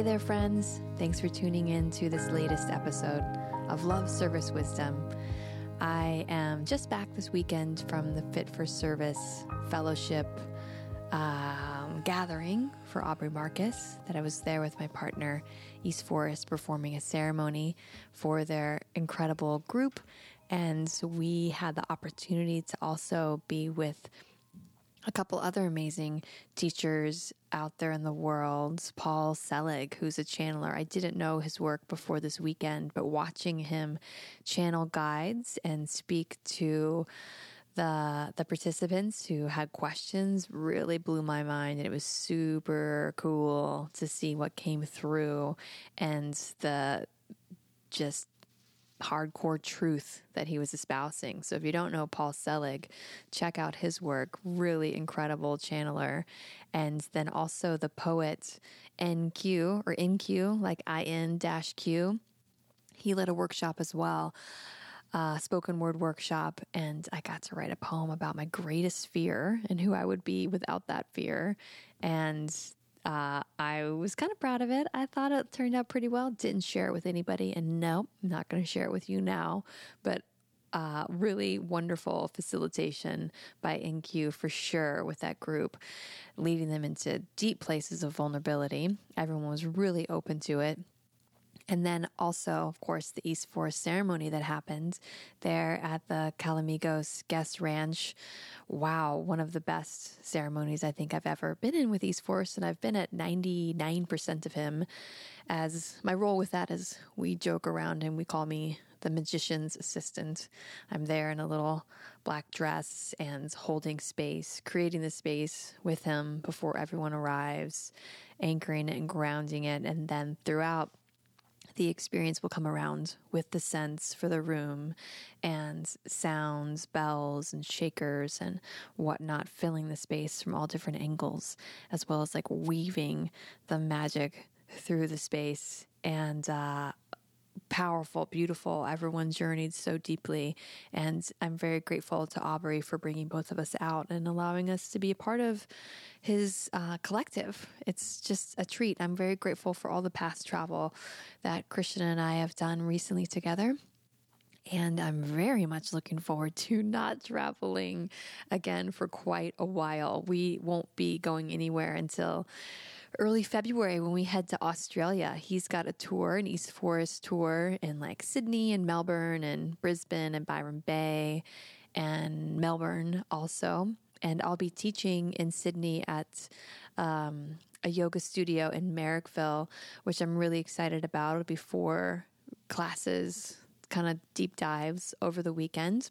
Hey there, friends. Thanks for tuning in to this latest episode of Love Service Wisdom. I am just back this weekend from the Fit for Service Fellowship um, gathering for Aubrey Marcus that I was there with my partner, East Forest, performing a ceremony for their incredible group. And we had the opportunity to also be with a couple other amazing teachers out there in the world. Paul Selig, who's a channeler. I didn't know his work before this weekend, but watching him channel guides and speak to the the participants who had questions really blew my mind and it was super cool to see what came through and the just hardcore truth that he was espousing. So if you don't know Paul Selig, check out his work. Really incredible channeler. And then also the poet NQ or NQ, like IN dash Q. He led a workshop as well. Uh, spoken word workshop, and I got to write a poem about my greatest fear and who I would be without that fear. And uh, I was kind of proud of it. I thought it turned out pretty well. Didn't share it with anybody, and no, I'm not going to share it with you now. But uh, really wonderful facilitation by IN-Q for sure with that group, leading them into deep places of vulnerability. Everyone was really open to it. And then also, of course, the East Forest ceremony that happened there at the Calamigos guest ranch. Wow, one of the best ceremonies I think I've ever been in with East Forest. And I've been at 99% of him. As my role with that is we joke around and we call me the magician's assistant. I'm there in a little black dress and holding space, creating the space with him before everyone arrives, anchoring it and grounding it. And then throughout, the experience will come around with the sense for the room and sounds, bells, and shakers and whatnot, filling the space from all different angles, as well as like weaving the magic through the space. And uh, powerful, beautiful. Everyone journeyed so deeply. And I'm very grateful to Aubrey for bringing both of us out and allowing us to be a part of his uh, collective. It's just a treat. I'm very grateful for all the past travel that Christian and I have done recently together. And I'm very much looking forward to not traveling again for quite a while. We won't be going anywhere until early February when we head to Australia. He's got a tour, an East Forest tour in like Sydney and Melbourne and Brisbane and Byron Bay and Melbourne also. And I'll be teaching in Sydney at um, a yoga studio in Marrickville, which I'm really excited about. It'll be four classes, kind of deep dives over the weekend.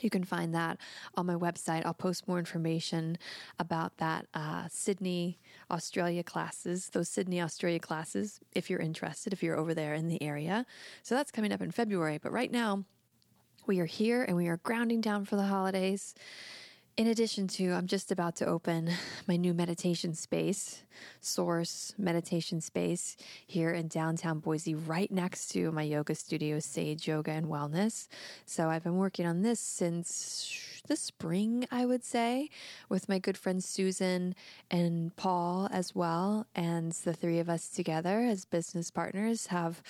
You can find that on my website. I'll post more information about that uh, Sydney, Australia classes, those Sydney, Australia classes, if you're interested, if you're over there in the area. So that's coming up in February. But right now, we are here and we are grounding down for the holidays. In addition to, I'm just about to open my new meditation space, Source Meditation Space, here in downtown Boise, right next to my yoga studio, Sage Yoga and Wellness. So I've been working on this since the spring, I would say, with my good friends Susan and Paul as well. And the three of us together as business partners have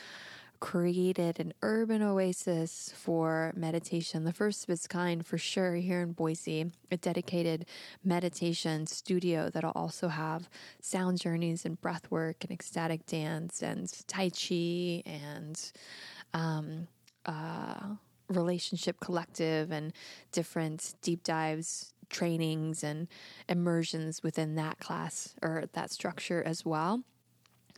created an urban oasis for meditation, the first of its kind for sure here in Boise, a dedicated meditation studio that'll also have sound journeys and breath work and ecstatic dance and Tai Chi and um, uh, relationship collective and different deep dives trainings and immersions within that class or that structure as well.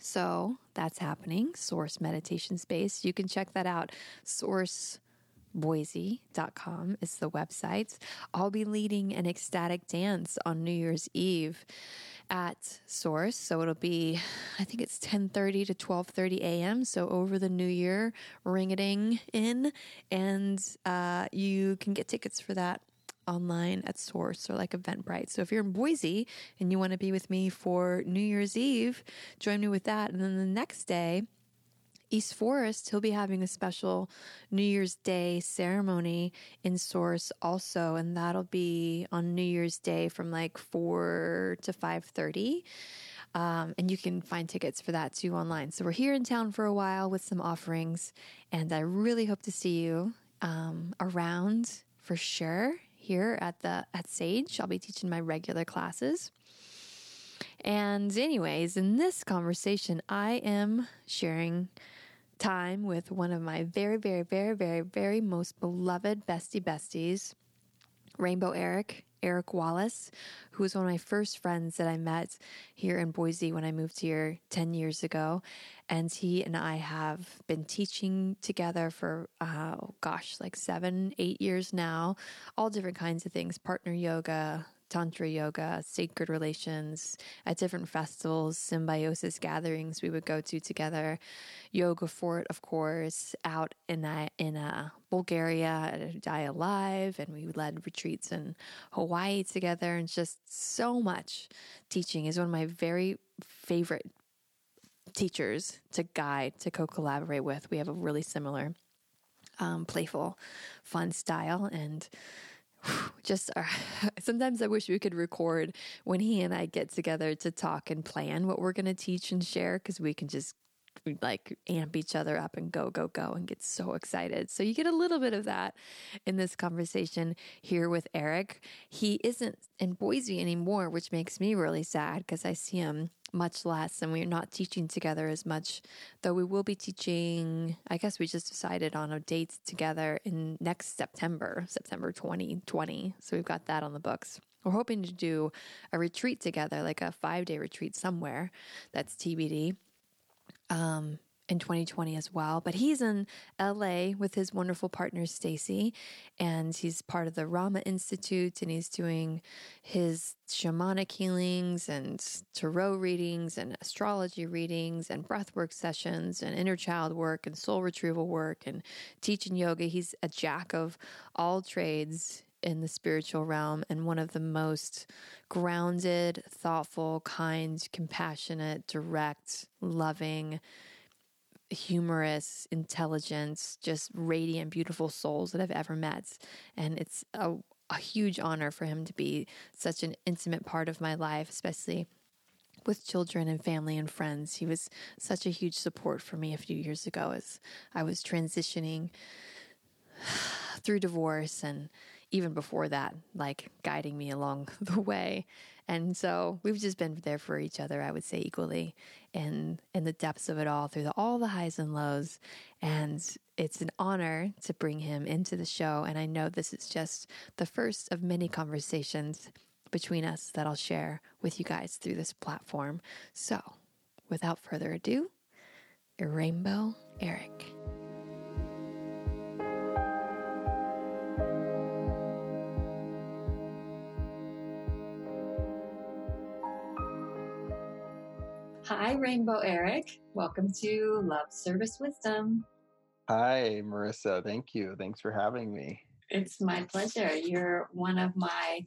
So that's happening. Source Meditation Space. You can check that out. Sourceboise.com is the website. I'll be leading an ecstatic dance on New Year's Eve at Source. So it'll be, I think it's 10:30 to 12:30 a.m. So over the new year, ring ding in, and uh, you can get tickets for that online at Source or like Eventbrite. So if you're in Boise and you want to be with me for New Year's Eve, join me with that. And then the next day, East Forest, he'll be having a special New Year's Day ceremony in Source also, and that'll be on New Year's Day from like four to five thirty. Um, and you can find tickets for that too online. So we're here in town for a while with some offerings, and I really hope to see you um, around for sure here at the at Sage. I'll be teaching my regular classes. And anyways, in this conversation, I am sharing time with one of my very, very, very, very, very most beloved bestie besties, Rainbow Eric, Eric Wallace, who was one of my first friends that I met here in Boise when I moved here 10 years ago. And he and I have been teaching together for, uh, gosh, like seven, eight years now, all different kinds of things partner yoga, Tantra yoga, sacred relations at different festivals, symbiosis gatherings we would go to together, yoga fort, of course, out in a, in a Bulgaria at Die Alive, and we led retreats in Hawaii together, and just so much teaching is one of my very favorite teachers to guide, to co collaborate with. We have a really similar, um, playful, fun style, and just uh, sometimes I wish we could record when he and I get together to talk and plan what we're going to teach and share because we can just like amp each other up and go, go, go and get so excited. So you get a little bit of that in this conversation here with Eric. He isn't in Boise anymore, which makes me really sad because I see him much less and we're not teaching together as much though we will be teaching i guess we just decided on a date together in next september september 2020 so we've got that on the books. We're hoping to do a retreat together like a five day retreat somewhere. That's tbd um, in 2020 as well. But he's in LA with his wonderful partner Stacy, and he's part of the Rama Institute, and he's doing his shamanic healings and tarot readings and astrology readings and breathwork sessions and inner child work and soul retrieval work and teaching yoga. He's a jack of all trades in the spiritual realm and one of the most grounded, thoughtful, kind, compassionate, direct, loving, humorous, intelligent, just radiant, beautiful souls that I've ever met. And it's a, a huge honor for him to be such an intimate part of my life, especially with children and family and friends. He was such a huge support for me a few years ago as I was transitioning through divorce and even before that, like guiding me along the way. And so we've just been there for each other, I would say equally in in the depths of it all through the, all the highs and lows. And it's an honor to bring him into the show. And I know this is just the first of many conversations between us that I'll share with you guys through this platform. So without further ado, Rainbow Eric. Hi, Rainbow Eric. Welcome to Love Service Wisdom. Hi, Marissa. Thank you. Thanks for having me. It's my pleasure. You're one of my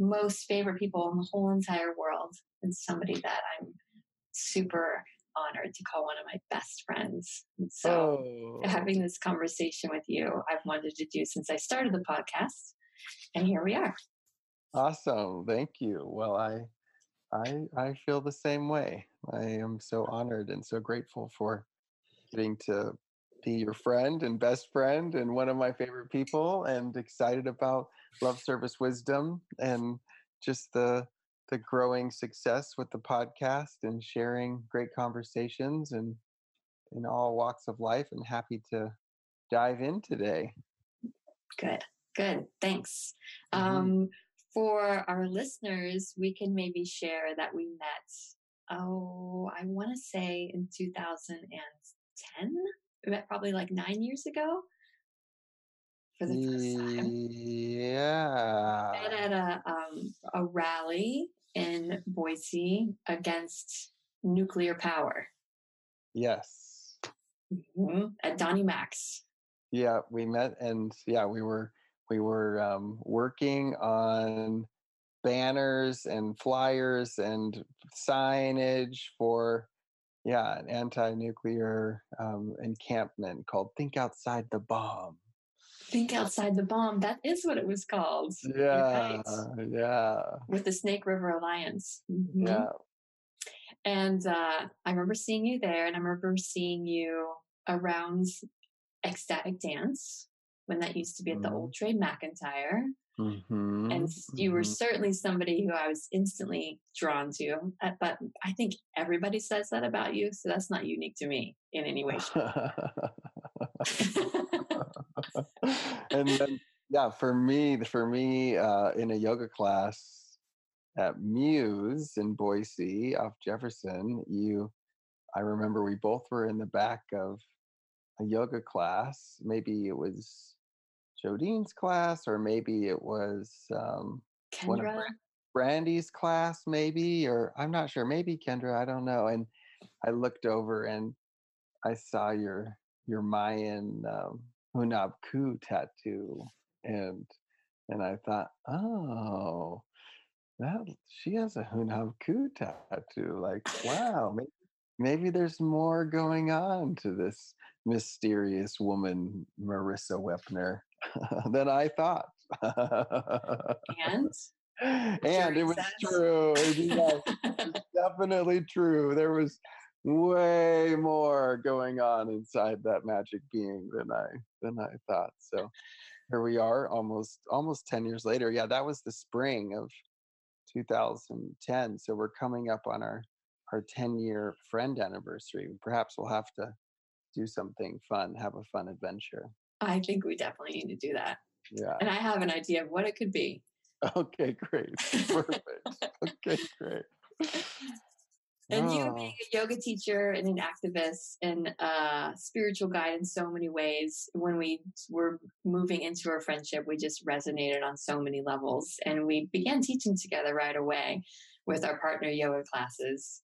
most favorite people in the whole entire world, and somebody that I'm super honored to call one of my best friends. And so, oh. having this conversation with you, I've wanted to do since I started the podcast, and here we are. Awesome. Thank you. Well, I I I feel the same way. I am so honored and so grateful for getting to be your friend and best friend and one of my favorite people and excited about love service wisdom and just the the growing success with the podcast and sharing great conversations and in all walks of life and happy to dive in today good good thanks mm-hmm. um for our listeners, we can maybe share that we met, oh, I want to say in 2010. We met probably like nine years ago for the first time. Yeah. Met at a, um, a rally in Boise against nuclear power. Yes. Mm-hmm. At Donnie Mac's. Yeah, we met and yeah, we were we were um, working on banners and flyers and signage for yeah an anti-nuclear um, encampment called think outside the bomb. Think outside the bomb that is what it was called. Yeah right. yeah. With the snake river alliance. Mm-hmm. yeah. And uh, I remember seeing you there, and I remember seeing you around Ecstatic Dance when that used to be at the Mhm. old Trade McIntyre. Mm-hmm. And you were mhm. certainly somebody who I was instantly drawn to. Uh, But I think everybody says that about you, so that's not unique to me in any way. and then yeah for me for me uh, in a yoga class at muse in boise off jefferson you i remember we both were in the back of a yoga class maybe it was jodine's class or maybe it was um, one of brandy's class maybe or i'm not sure maybe kendra i don't know and i looked over and i saw your your mayan um, hunab ku tattoo and and i thought oh that she has a hunab ku tattoo like wow maybe, maybe there's more going on to this mysterious woman marissa wepner than i thought and and it was true. Yeah, it's definitely true. There was way more going on inside that magic being than I than I thought. So here we are, almost almost ten years later. Yeah, that was the spring of 2010. So we're coming up on our our 10 year friend anniversary. Perhaps we'll have to do something fun, have a fun adventure. I think we definitely need to do that. Yeah. And I have an idea of what it could be. Okay, great. Perfect. okay, great. And you Oh. being a yoga teacher and an activist and a spiritual guide in so many ways, when we were moving into our friendship, we just resonated on so many levels. And we began teaching together right away with our partner yoga classes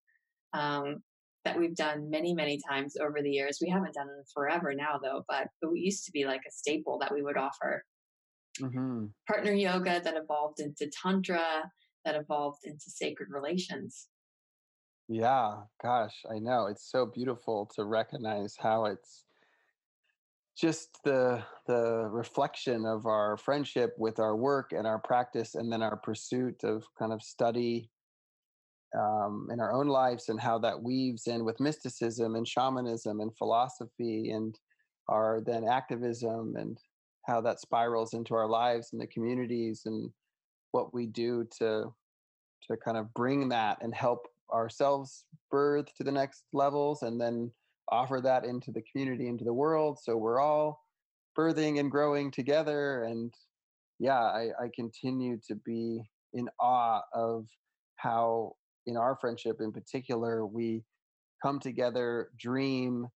um, that we've done many, many times over the years. We haven't done them forever now, though, but it used to be like a staple that we would offer. hmm Partner yoga that evolved into Tantra, that evolved into sacred relations. Yeah, gosh, I know. It's so beautiful to recognize how it's just the the reflection of our friendship with our work and our practice and then our pursuit of kind of study um, in our own lives and how that weaves in with mysticism and shamanism and philosophy and our then activism and how that spirals into our lives and the communities and what we do to to kind of bring that and help ourselves birth to the next levels and then offer that into the community into the world. So we're all birthing and growing together and yeah i, I continue to be in awe of how in our friendship in particular we come together dream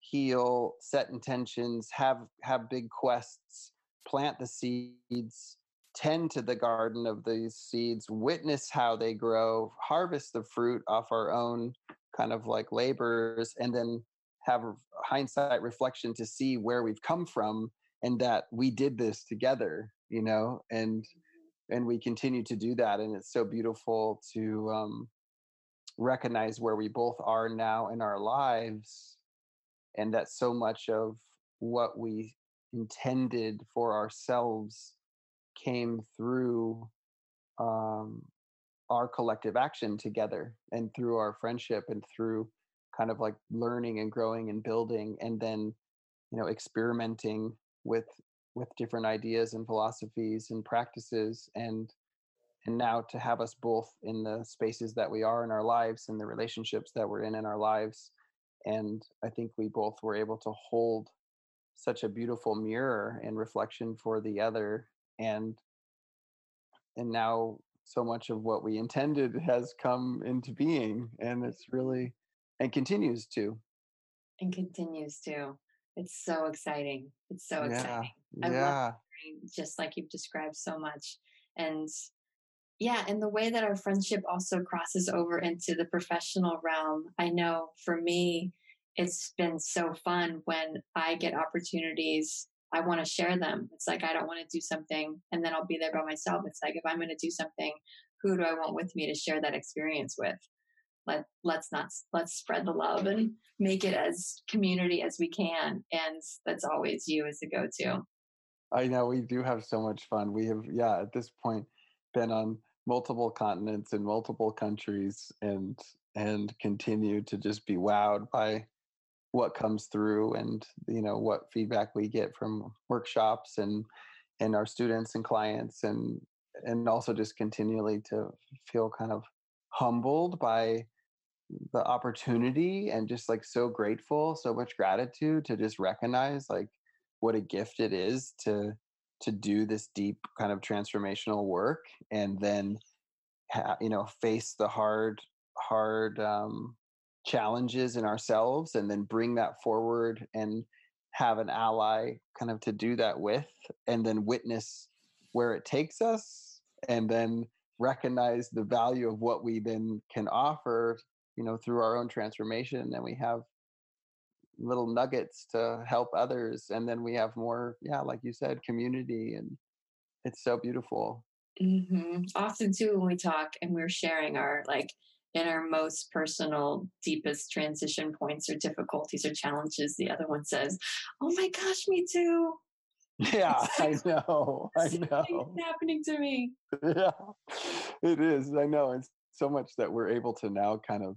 heal set intentions have have big quests plant the seeds tend to the garden of these seeds witness how they grow harvest the fruit off our own kind of like labors and then have hindsight reflection to see where we've come from and that we did this together you know and and we continue to do that and it's so beautiful to um, recognize where we both are now in our lives and that so much of what we intended for ourselves came through um, our collective action together and through our friendship and through kind of like learning and growing and building and then you know experimenting with with different ideas and philosophies and practices and and now to have us both in the spaces that we are in our lives and the relationships that we're in in our lives and i think we both were able to hold such a beautiful mirror and reflection for the other and and now so much of what we intended has come into being and it's really and continues to and continues to. It's so exciting. It's so yeah exciting. I love yeah hearing just like you've described so much. And yeah, and the way that our friendship also crosses over into the professional realm. I know for me, it's been so fun when I get opportunities. I want to share them. It's like I don't want to do something and then I'll be there by myself. It's like if I'm going to do something, who do I want with me to share that experience with? Let let's not let's spread the love and make it as community as we can. And that's always you as the go-to. I know we do have so much fun. We have, yeah, at this point, been on multiple continents in multiple countries, and and continue to just be wowed by what comes through and you know what feedback we get from workshops and and our students and clients and and also just continually to feel kind of humbled by the opportunity and just like so grateful so much gratitude to just recognize like what a gift it is to to do this deep kind of transformational work and then ha- you know face the hard hard um, challenges in ourselves and then bring that forward and have an ally kind of to do that with and then witness where it takes us and then recognize the value of what we then can offer you know through our own transformation and then we have little nuggets to help others and then we have more yeah like you said community and it's so beautiful. Mm-hmm. often too when we talk and we're sharing our like in our most personal deepest transition points or difficulties or challenges the other one says oh my gosh me too. Yeah i know i know. it's happening to me. Yeah it is i know it's so much that we're able to now kind of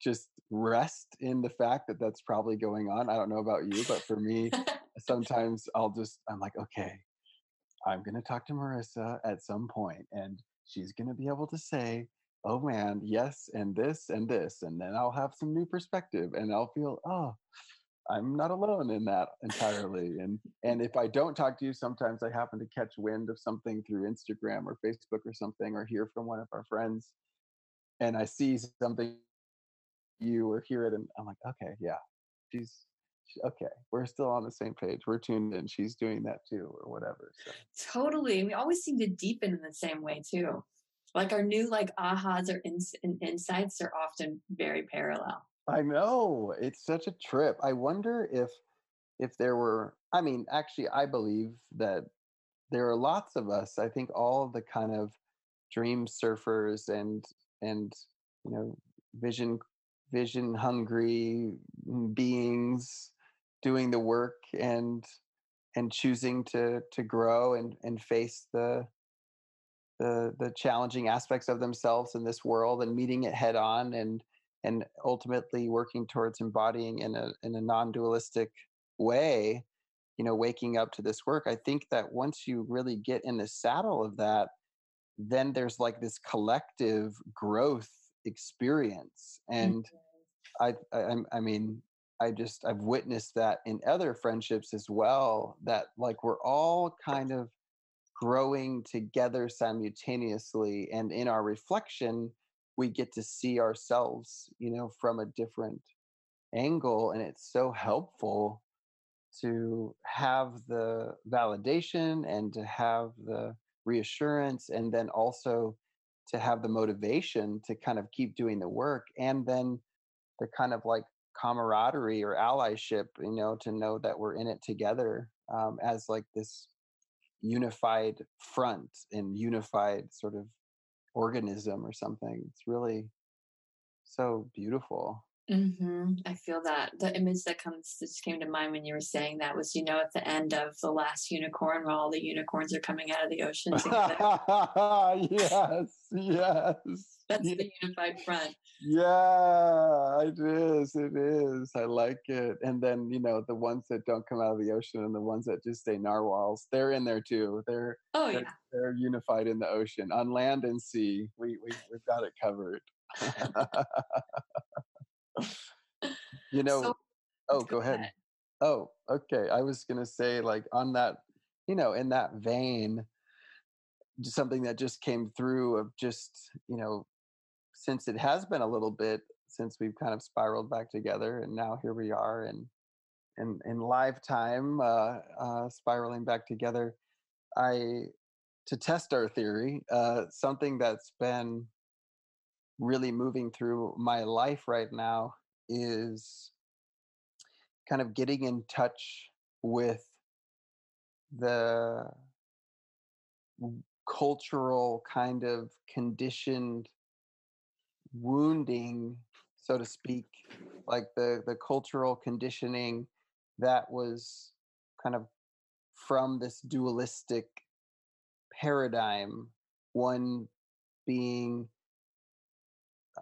just rest in the fact that that's probably going on. I don't know about you, but for me, sometimes I'll just, I'm like, okay, I'm going to talk to Marissa at some point and she's going to be able to say, oh man, yes, and this and this. And then I'll have some new perspective and I'll feel, oh, I'm not alone in that entirely. And and if I don't talk to you, sometimes I happen to catch wind of something through Instagram or Facebook or something, or hear from one of our friends, and I see something you or hear it and i'm like okay yeah she's she, okay we're still on the same page we're tuned in she's doing that too or whatever so. totally we always seem to deepen in the same way too like our new like ahas or ins- insights are often very parallel i know it's such a trip i wonder if if there were i mean actually i believe that there are lots of us i think all the kind of dream surfers and and you know vision vision hungry mm, beings doing the work and and choosing to to grow and and face the the the challenging aspects of themselves in this world and meeting it head on and and ultimately working towards embodying in a in a non-dualistic way you know waking up to this work. I think that once you really get in the saddle of that then there's like this collective growth experience and mm-hmm. I, I i mean i just i've witnessed that in other friendships as well that like we're all kind of growing together simultaneously and in our reflection we get to see ourselves you know from a different angle and it's so helpful to have the validation and to have the reassurance and then also to have the motivation to kind of keep doing the work and then the kind of like camaraderie or allyship you know to know that we're in it together um, as like this unified front and unified sort of organism or something. It's really so beautiful Mm-hmm. I feel that the image that comes that came to mind when you were saying that was, you know, at the end of the last unicorn, where all the unicorns are coming out of the ocean yes, yes. That's yeah. the unified front. Yeah, it is. It is. I like it. And then you know the ones that don't come out of the ocean and the ones that just stay narwhals, they're in there too. They're oh they're, yeah, they're unified in the ocean, on land and sea. We we we've got it covered. you know so, oh go, go ahead. ahead oh okay i was gonna say like on that you know in that vein something that just came through of just you know since it has been a little bit since we've kind of spiraled back together and now here we are and in in live time uh, uh, spiraling back together i to test our theory uh, something that's been really moving through my life right now is kind of getting in touch with the cultural kind of conditioned wounding so to speak like the the cultural conditioning that was kind of from this dualistic paradigm one being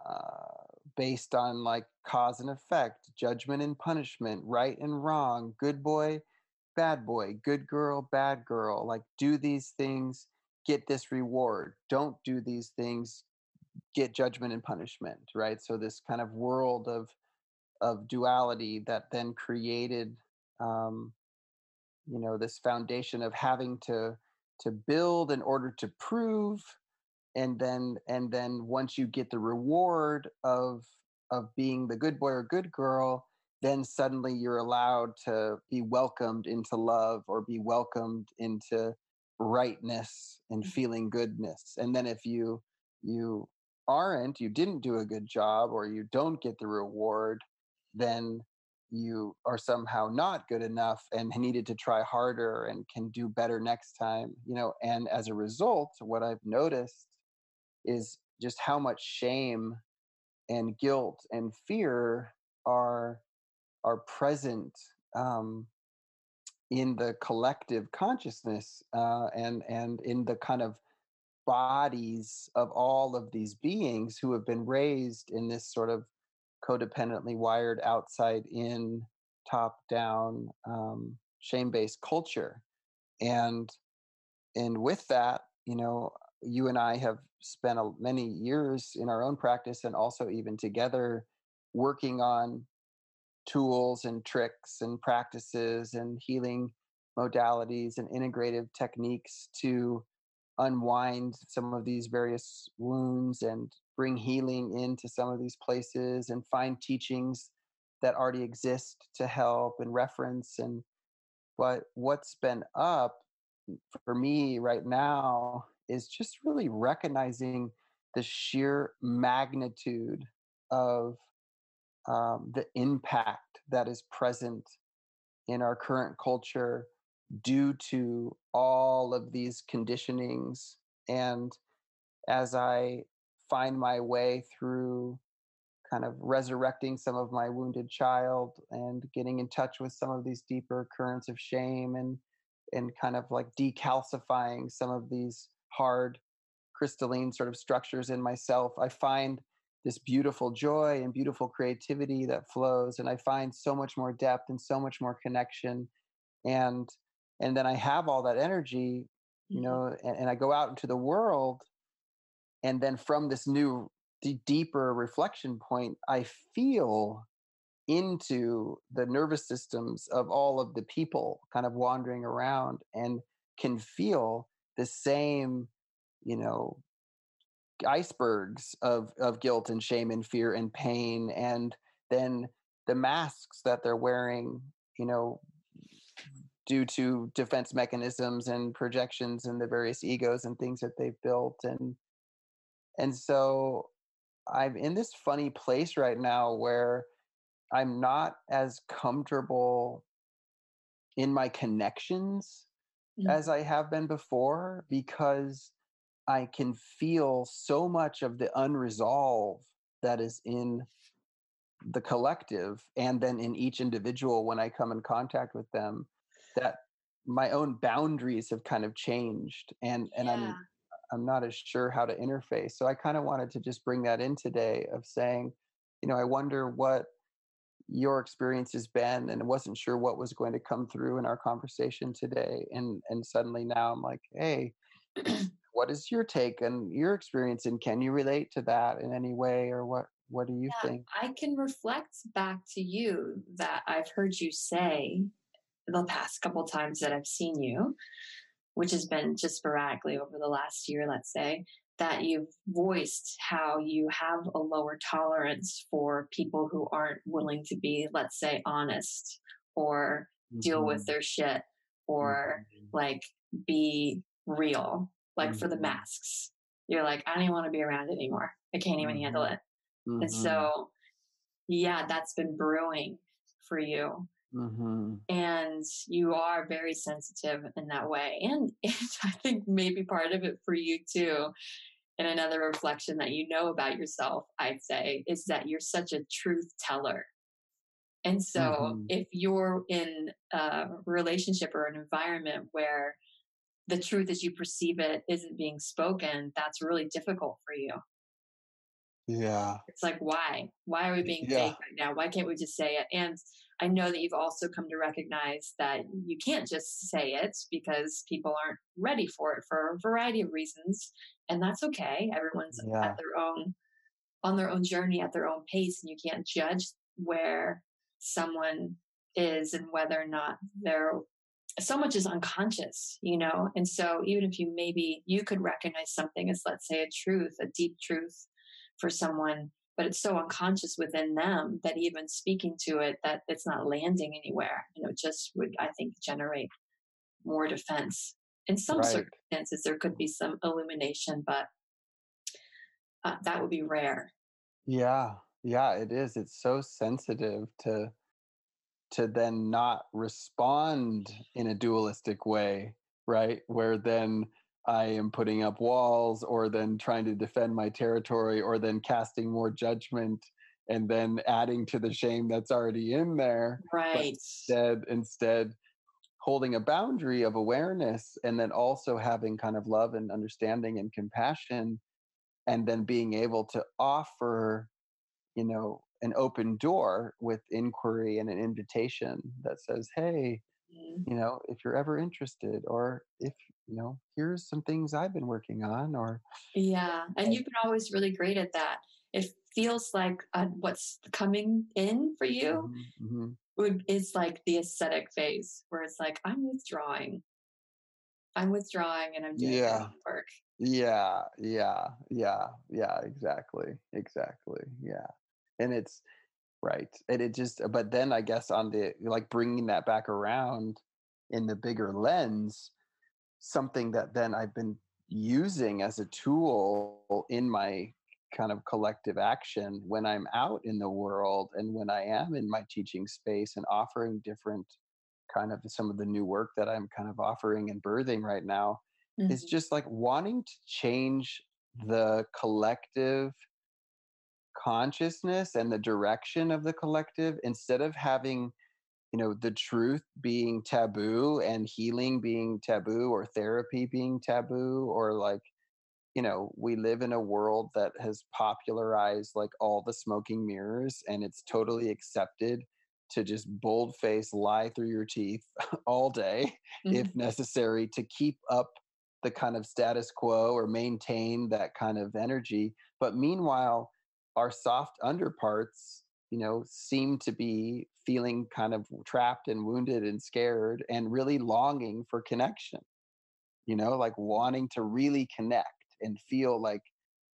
uh, based on like cause and effect, judgment and punishment, right and wrong, good boy, bad boy, good girl, bad girl. Like, do these things, get this reward. Don't do these things, get judgment and punishment, right? So, this kind of world of of duality that then created um, you know this foundation of having to to build in order to prove and then and then once you get the reward of of being the good boy or good girl then suddenly you're allowed to be welcomed into love or be welcomed into rightness and mm. feeling goodness and then if you you aren't you didn't do a good job or you don't get the reward then you are somehow not good enough and needed to try harder and can do better next time you know and as a result what i've noticed is just how much shame and guilt and fear are are present um, in the collective consciousness uh, and and in the kind of bodies of all of these beings who have been raised in this sort of codependently wired outside in top down um, shame based culture. And and with that you know you and i have spent a, many years in our own practice and also even together working on tools and tricks and practices and healing modalities and integrative techniques to unwind some of these various wounds and bring healing into some of these places and find teachings that already exist to help and reference and but what's been up for me right now is just really recognizing the sheer magnitude of um, the impact that is present in our current culture due to all of these conditionings. And as I find my way through kind of resurrecting some of my wounded child and getting in touch with some of these deeper currents of shame and and kind of like decalcifying some of these hard crystalline sort of structures in myself i find this beautiful joy and beautiful creativity that flows and i find so much more depth and so much more connection and and then i have all that energy you mm-hmm. know and, and i go out into the world and then from this new d- deeper reflection point i feel into the nervous systems of all of the people kind of wandering around and can feel the same you know icebergs of of guilt and shame and fear and pain and then the masks that they're wearing you know due to defense mechanisms and projections and the various egos and things that they've built and and so i'm in this funny place right now where i'm not as comfortable in my connections mm-hmm. as i have been before because I can feel so much of the unresolved that is in the collective and then in each individual when I come in contact with them that my own boundaries have kind of changed and and yeah. I'm I'm not as sure how to interface. So I kind of wanted to just bring that in today of saying, you know, I wonder what your experience has been and wasn't sure what was going to come through in our conversation today and and suddenly now I'm like, hey, what is your take and your experience and can you relate to that in any way or what what do you yeah, think? I can reflect back to you that i've heard you say the past couple times that i've seen you which has been just sporadically over the last year let's say that you've voiced how you have a lower tolerance for people who aren't willing to be let's say honest or mm-hmm. deal with mm-hmm. their shit or mm-hmm. like be real like mm-hmm. for the mm-hmm. masks. You're like, I don't even want to be around it anymore. I can't even handle it. Mm-hmm. And so, yeah, that's been brewing for you. Mm-hmm. And you are very sensitive in that way. And, and I think maybe part of it for you too, and another reflection that you know about yourself, I'd say, is that you're such a truth teller. And so, mm-hmm. if you're in a relationship or an environment where the truth as you perceive it isn't being spoken, that's really difficult for you. Yeah. It's like, why? Why are we being Yeah. fake right now? Why can't we just say it? And I know that you've also come to recognize that you can't just say it because people aren't ready for it for a variety of reasons. And that's okay. Everyone's Yeah. at their own on their own journey at their own pace and you can't judge where someone is and whether or not they're so much is unconscious, you know? And so even if you maybe you could recognize something as let's say a truth, a deep truth for someone, but it's so unconscious within them that even speaking to it that it's not landing anywhere. You know, it just would I think generate more defense. In some Right. circumstances there could be some illumination, but uh, that would be rare. Yeah. Yeah, it is. It's so sensitive to to then not respond in a dualistic way, right? Where then I am putting up walls or then trying to defend my territory or then casting more judgment and then adding to the shame that's already in there. Right. instead instead holding a boundary of awareness and then also having kind of love and understanding and compassion and then being able to offer you know an open door with inquiry and an invitation that says hey Mhm. you know if you're ever interested or if you know here's some things i've been working on or Yeah, and you've been always really great at that. It feels like uh, what's coming in for you Mhm, mhm. would is like the aesthetic phase, where it's like I'm withdrawing, I'm withdrawing, and I'm doing Yeah. work. Yeah, yeah, yeah, yeah, exactly, exactly. Yeah. And it's right. And it just, but then I guess on the, like bringing that back around in the bigger lens, something that then I've been using as a tool in my kind of collective action when I'm out in the world and when I am in my teaching space and offering different kind of some of the new work that I'm kind of offering and birthing right now is Mhm. just like wanting to change the collective consciousness and the direction of the collective instead of having you know the truth being taboo and healing being taboo or therapy being taboo or like you know we live in a world that has popularized like all the smoking mirrors and it's totally accepted to just bold face lie through your teeth all day if Mhm. necessary to keep up the kind of status quo or maintain that kind of energy but meanwhile our soft underparts you know seem to be feeling kind of trapped and wounded and scared and really longing for connection you know like wanting to really connect and feel like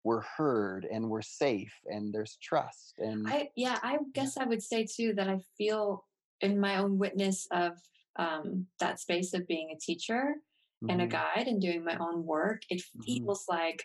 we're heard and we're safe and there's trust and I yeah, I guess I would say too that I feel in my own witness of um, that space of being a teacher and a Mhm, guide and doing my own work, it mhm. feels like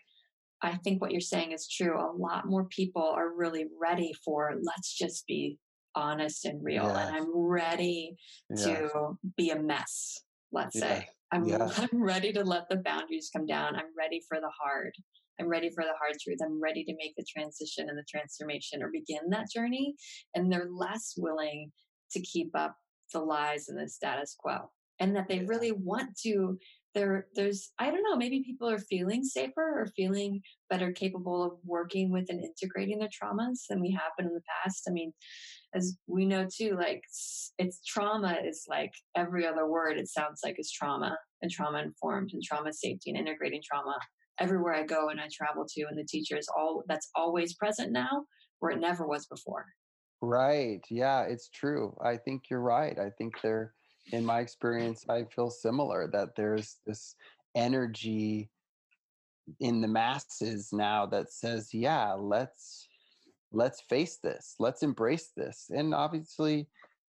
I think what you're saying is true. A lot more people are really ready for let's just be honest and real. And I'm ready yes to be a mess, let's yes say. I'm, yes I'm ready to let the boundaries come down. I'm ready for the hard. I'm ready for the hard truth. I'm ready to make the transition and the transformation or begin that journey. And they're less willing to keep up the lies and the status quo. And that they really want to there there's I don't know, maybe people are feeling safer or feeling better capable of working with and integrating their traumas than we have been in the past. I mean, as we know too, like it's trauma is like every other word it sounds like is trauma and trauma informed and trauma safety and integrating trauma everywhere I go and I travel to and the teacher is all that's always present now where it never was before. Right. Yeah, it's true. I think you're right. I think there, in my experience, I feel similar that there's this energy in the masses now that says, yeah, let's let's face this. Let's embrace this. And obviously,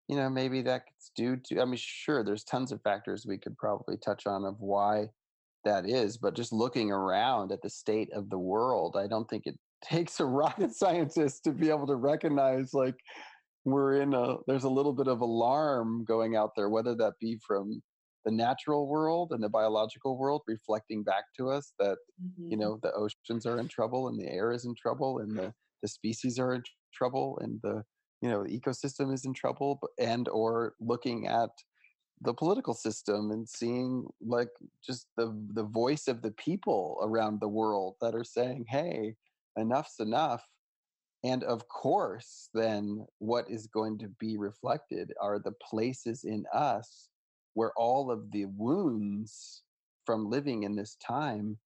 you know, maybe that's due to I mean, sure, there's tons of factors we could probably touch on of why that is, but just looking around at the state of the world, I don't think it takes a rocket scientist to be able to recognize like we're in a there's a little bit of alarm going out there whether that be from the natural world and the biological world reflecting back to us that you Mhm. know the oceans are in trouble and the air is in trouble and the the species are in trouble and the you know the ecosystem is in trouble and or looking at the political system and seeing like just the the voice of the people around the world that are saying hey enough's enough and of course then what is going to be reflected are the places in us where all of the wounds from living in this time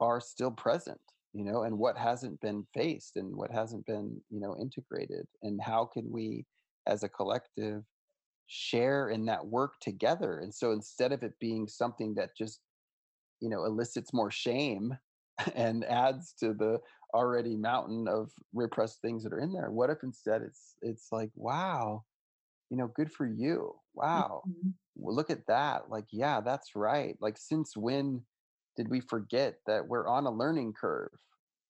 are still present you know and what hasn't been faced and what hasn't been you know integrated. And how can we as a collective share in that work together? And so instead of it being something that just you know elicits more shame and adds to the already mountain of repressed things that are in there what if instead it's it's like wow you know good for you wow mm-hmm. well, look at that like yeah that's right like since when did we forget that we're on a learning curve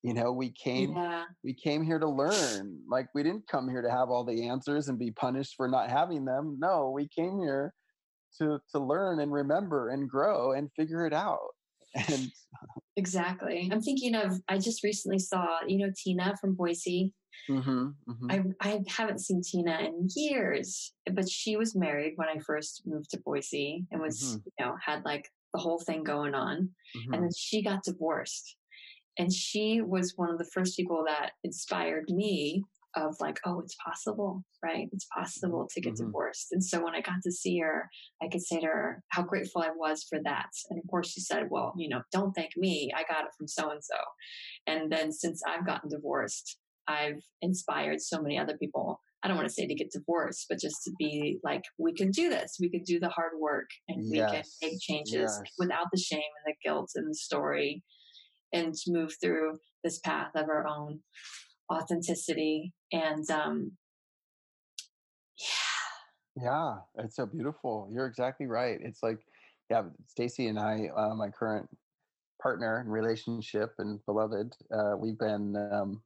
you know we came yeah. we came here to learn like we didn't come here to have all the answers and be punished for not having them no we came here to to learn and remember and grow and figure it out and exactly i'm thinking of i just recently saw you know tina from boise mm-hmm, mm-hmm. I, I haven't seen tina in years but she was married when i first moved to boise and was mm-hmm. you know had like the whole thing going on and mm-hmm. then she got divorced and she was one of the first people that inspired me of like, oh, it's possible, right? It's possible to get mm-hmm. divorced. And so when I got to see her, I could say to her how grateful I was for that. And of course, she said, well, you know, don't thank me. I got it from so and so. And then since I've gotten divorced, I've inspired so many other people. I don't want to say to get divorced, but just to be like, we can do this. We can do the hard work and yes. we can make changes yes. without the shame and the guilt and the story and move through this path of our own authenticity and um yeah. Yeah it's so beautiful you're exactly right it's like yeah stacy and i uh, my current partner and relationship and beloved uh, we've been um,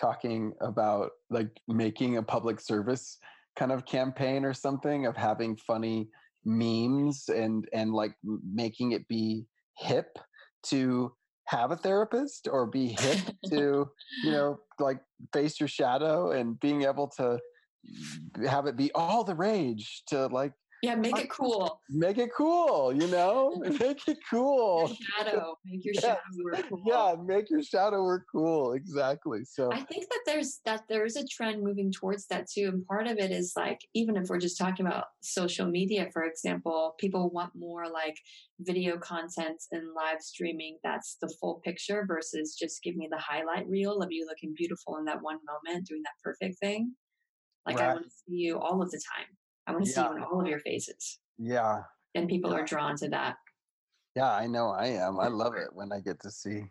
talking about like making a public service kind of campaign or something of having funny memes and and like making it be hip to have a therapist or be hip to you know like face your shadow and being able to mm, have it be all the rage to like yeah, make it cool. Make it cool, you know? make it cool. Your shadow. Make your shadow work cool. Yeah, make your shadow work cool. Exactly. So I think that there's that there's a trend moving towards that too. And part of it is like even if we're just talking about social media, for example, people want more like video content and live streaming that's the full picture versus just give me the highlight reel of you looking beautiful in that one moment, doing that perfect thing. Like right. I want to see you all of the time. I want to yeah. see you in all of your faces. Yeah. And people yeah. are drawn to that. Yeah, I know I am. I love it when I get to see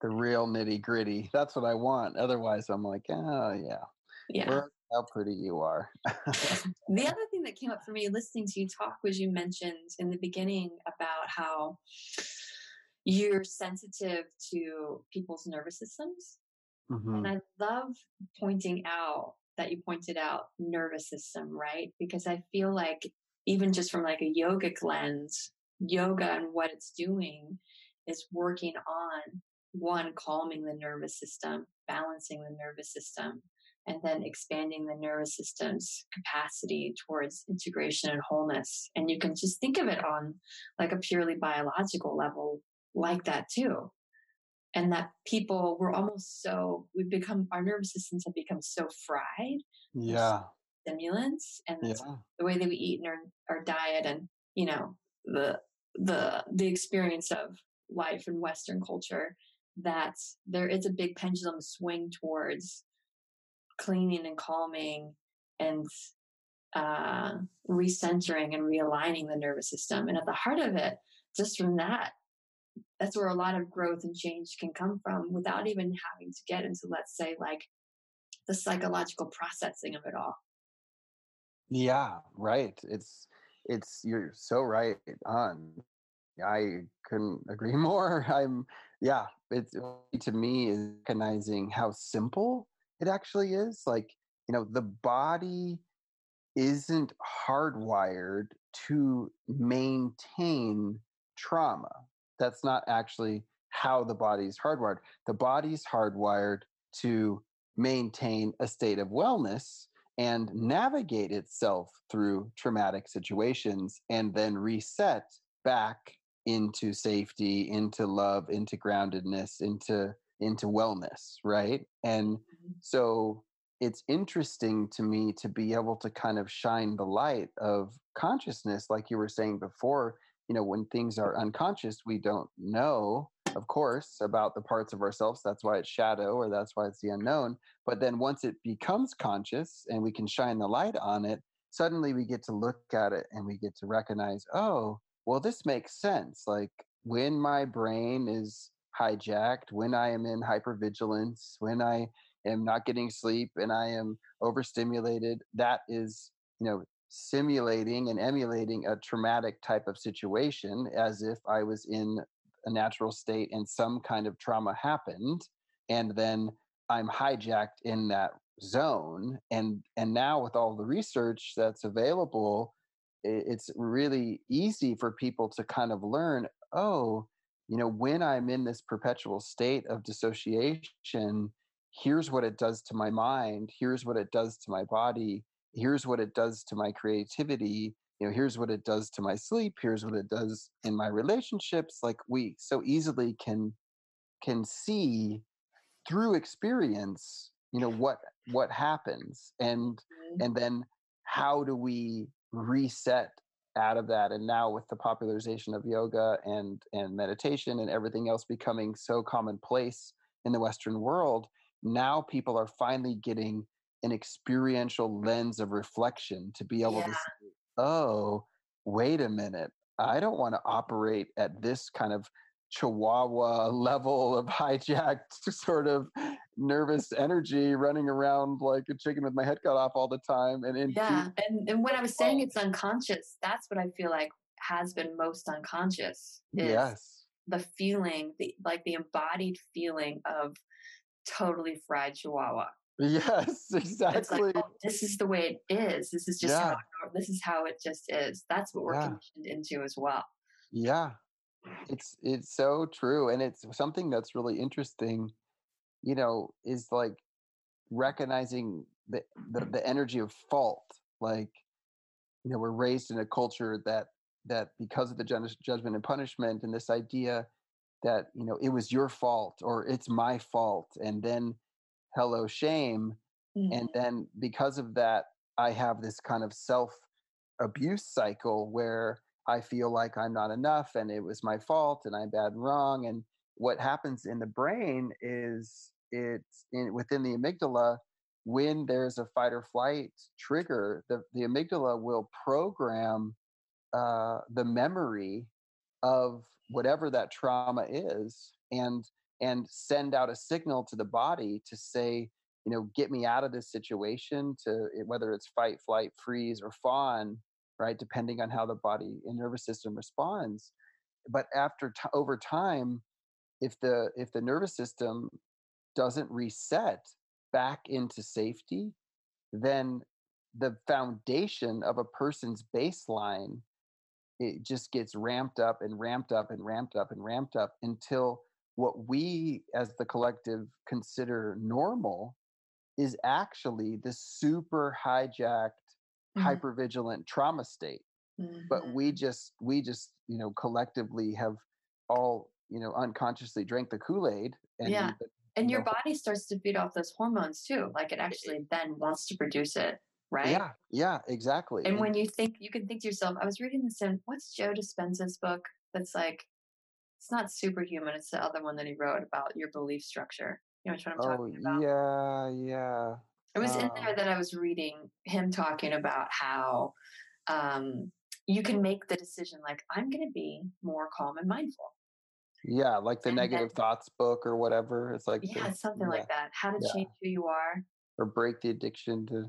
the real nitty gritty. That's what I want. Otherwise, I'm like, oh, yeah. Yeah. Look how pretty you are. the other thing that came up for me listening to you talk was you mentioned in the beginning about how you're sensitive to people's nervous systems. Mm-hmm. And I love pointing out that you pointed out, nervous system, right? Because I feel like even just from like a yogic lens, yoga and what it's doing is working on one, calming the nervous system, balancing the nervous system, and then expanding the nervous system's capacity towards integration and wholeness. And you can just think of it on like a purely biological level like that too and that people were almost so we've become our nervous systems have become so fried yeah stimulants and yeah. the way that we eat and our, our diet and you know the the the experience of life in western culture that there is a big pendulum swing towards cleaning and calming and uh, recentering and realigning the nervous system and at the heart of it just from that that's where a lot of growth and change can come from without even having to get into, let's say, like the psychological processing of it all. Yeah, right. It's, it's, you're so right on. I couldn't agree more. I'm, yeah, it's to me is recognizing how simple it actually is. Like, you know, the body isn't hardwired to maintain trauma that's not actually how the body's hardwired. The body's hardwired to maintain a state of wellness and navigate itself through traumatic situations and then reset back into safety into love into groundedness into into wellness right and Mhm. So it's interesting to me to be able to kind of shine the light of consciousness, like you were saying before. You know, when things are unconscious, we don't know, of course, about the parts of ourselves. That's why it's shadow or that's why it's the unknown. But then once it becomes conscious and we can shine the light on it, suddenly we get to look at it and we get to recognize, oh, well, this makes sense. Like when my brain is hijacked, when I am in hypervigilance, when I am not getting sleep and I am overstimulated, that is, you know, simulating and emulating a traumatic type of situation as if I was in a natural state and some kind of trauma happened. And then I'm hijacked in that zone. And and now with all the research that's available, it's really easy for people to kind of learn, oh, you know, when I'm in this perpetual state of dissociation, here's what it does to my mind, here's what it does to my body, here's what it does to my creativity, you know, here's what it does to my sleep, here's what it does in my relationships. Like we so easily can can see through experience, you know, what what happens and Mhm. and then how do we reset out of that and now with the popularization of yoga and and meditation and everything else becoming so commonplace in the western world now people are finally getting an experiential lens of reflection to be able to say oh wait a minute i don't want to operate at this kind of chihuahua level of hijacked sort of nervous energy running around like a chicken with my head cut off all the time and in Yeah. And and when I was saying it's unconscious, that's what I feel like has been most unconscious is yes the feeling, the like the embodied feeling of totally fried chihuahua. Yes exactly like, oh, this is the way it is. This is just how Yeah. it, this is how it just is. That's what we're Yeah. conditioned into as well. Yeah, it's it's so true, and it's something that's really interesting. You know, is like recognizing the the, the energy of fault. Like, you know, we're raised in a culture that that because of the judgment and punishment, and this idea that you know it was your fault or it's my fault, and then hello shame, and Mhm. then because of that, I have this kind of self abuse cycle where I feel like I'm not enough and it was my fault and I'm bad and wrong. And what happens in the brain is it's in, within the amygdala when there's a fight or flight trigger, the, the amygdala will program uh, the memory of whatever that trauma is and and send out a signal to the body to say you know get me out of this situation to eh, whether it's fight flight freeze or fawn right depending on how the body and nervous system responds. But after t- over time if the if the nervous system doesn't reset back into safety then the foundation of a person's baseline it just gets ramped up and ramped up and ramped up and ramped up until what we as the collective consider normal is actually the super hijacked Mhm. hypervigilant trauma state but Mhm. we just we just you know collectively have all you know unconsciously drank the kool-aid and Yeah. been- and your know- body starts to feed off those hormones too. Like it actually then wants to produce it, right? yeah yeah exactly And when you think, you can think to yourself, I was reading this in, what's Joe Dispenza's book that's like, it's not superhuman, it's the other one that he wrote about your belief structure. You know which one I'm oh talking about? yeah yeah It was in um, there that I was reading him talking about how um, you can make the decision, like, I'm going to be more calm and mindful. yeah like the And then- negative thoughts book or whatever it's like the- Yeah, something yeah, like that. How to yeah. change who you are, or break the addiction to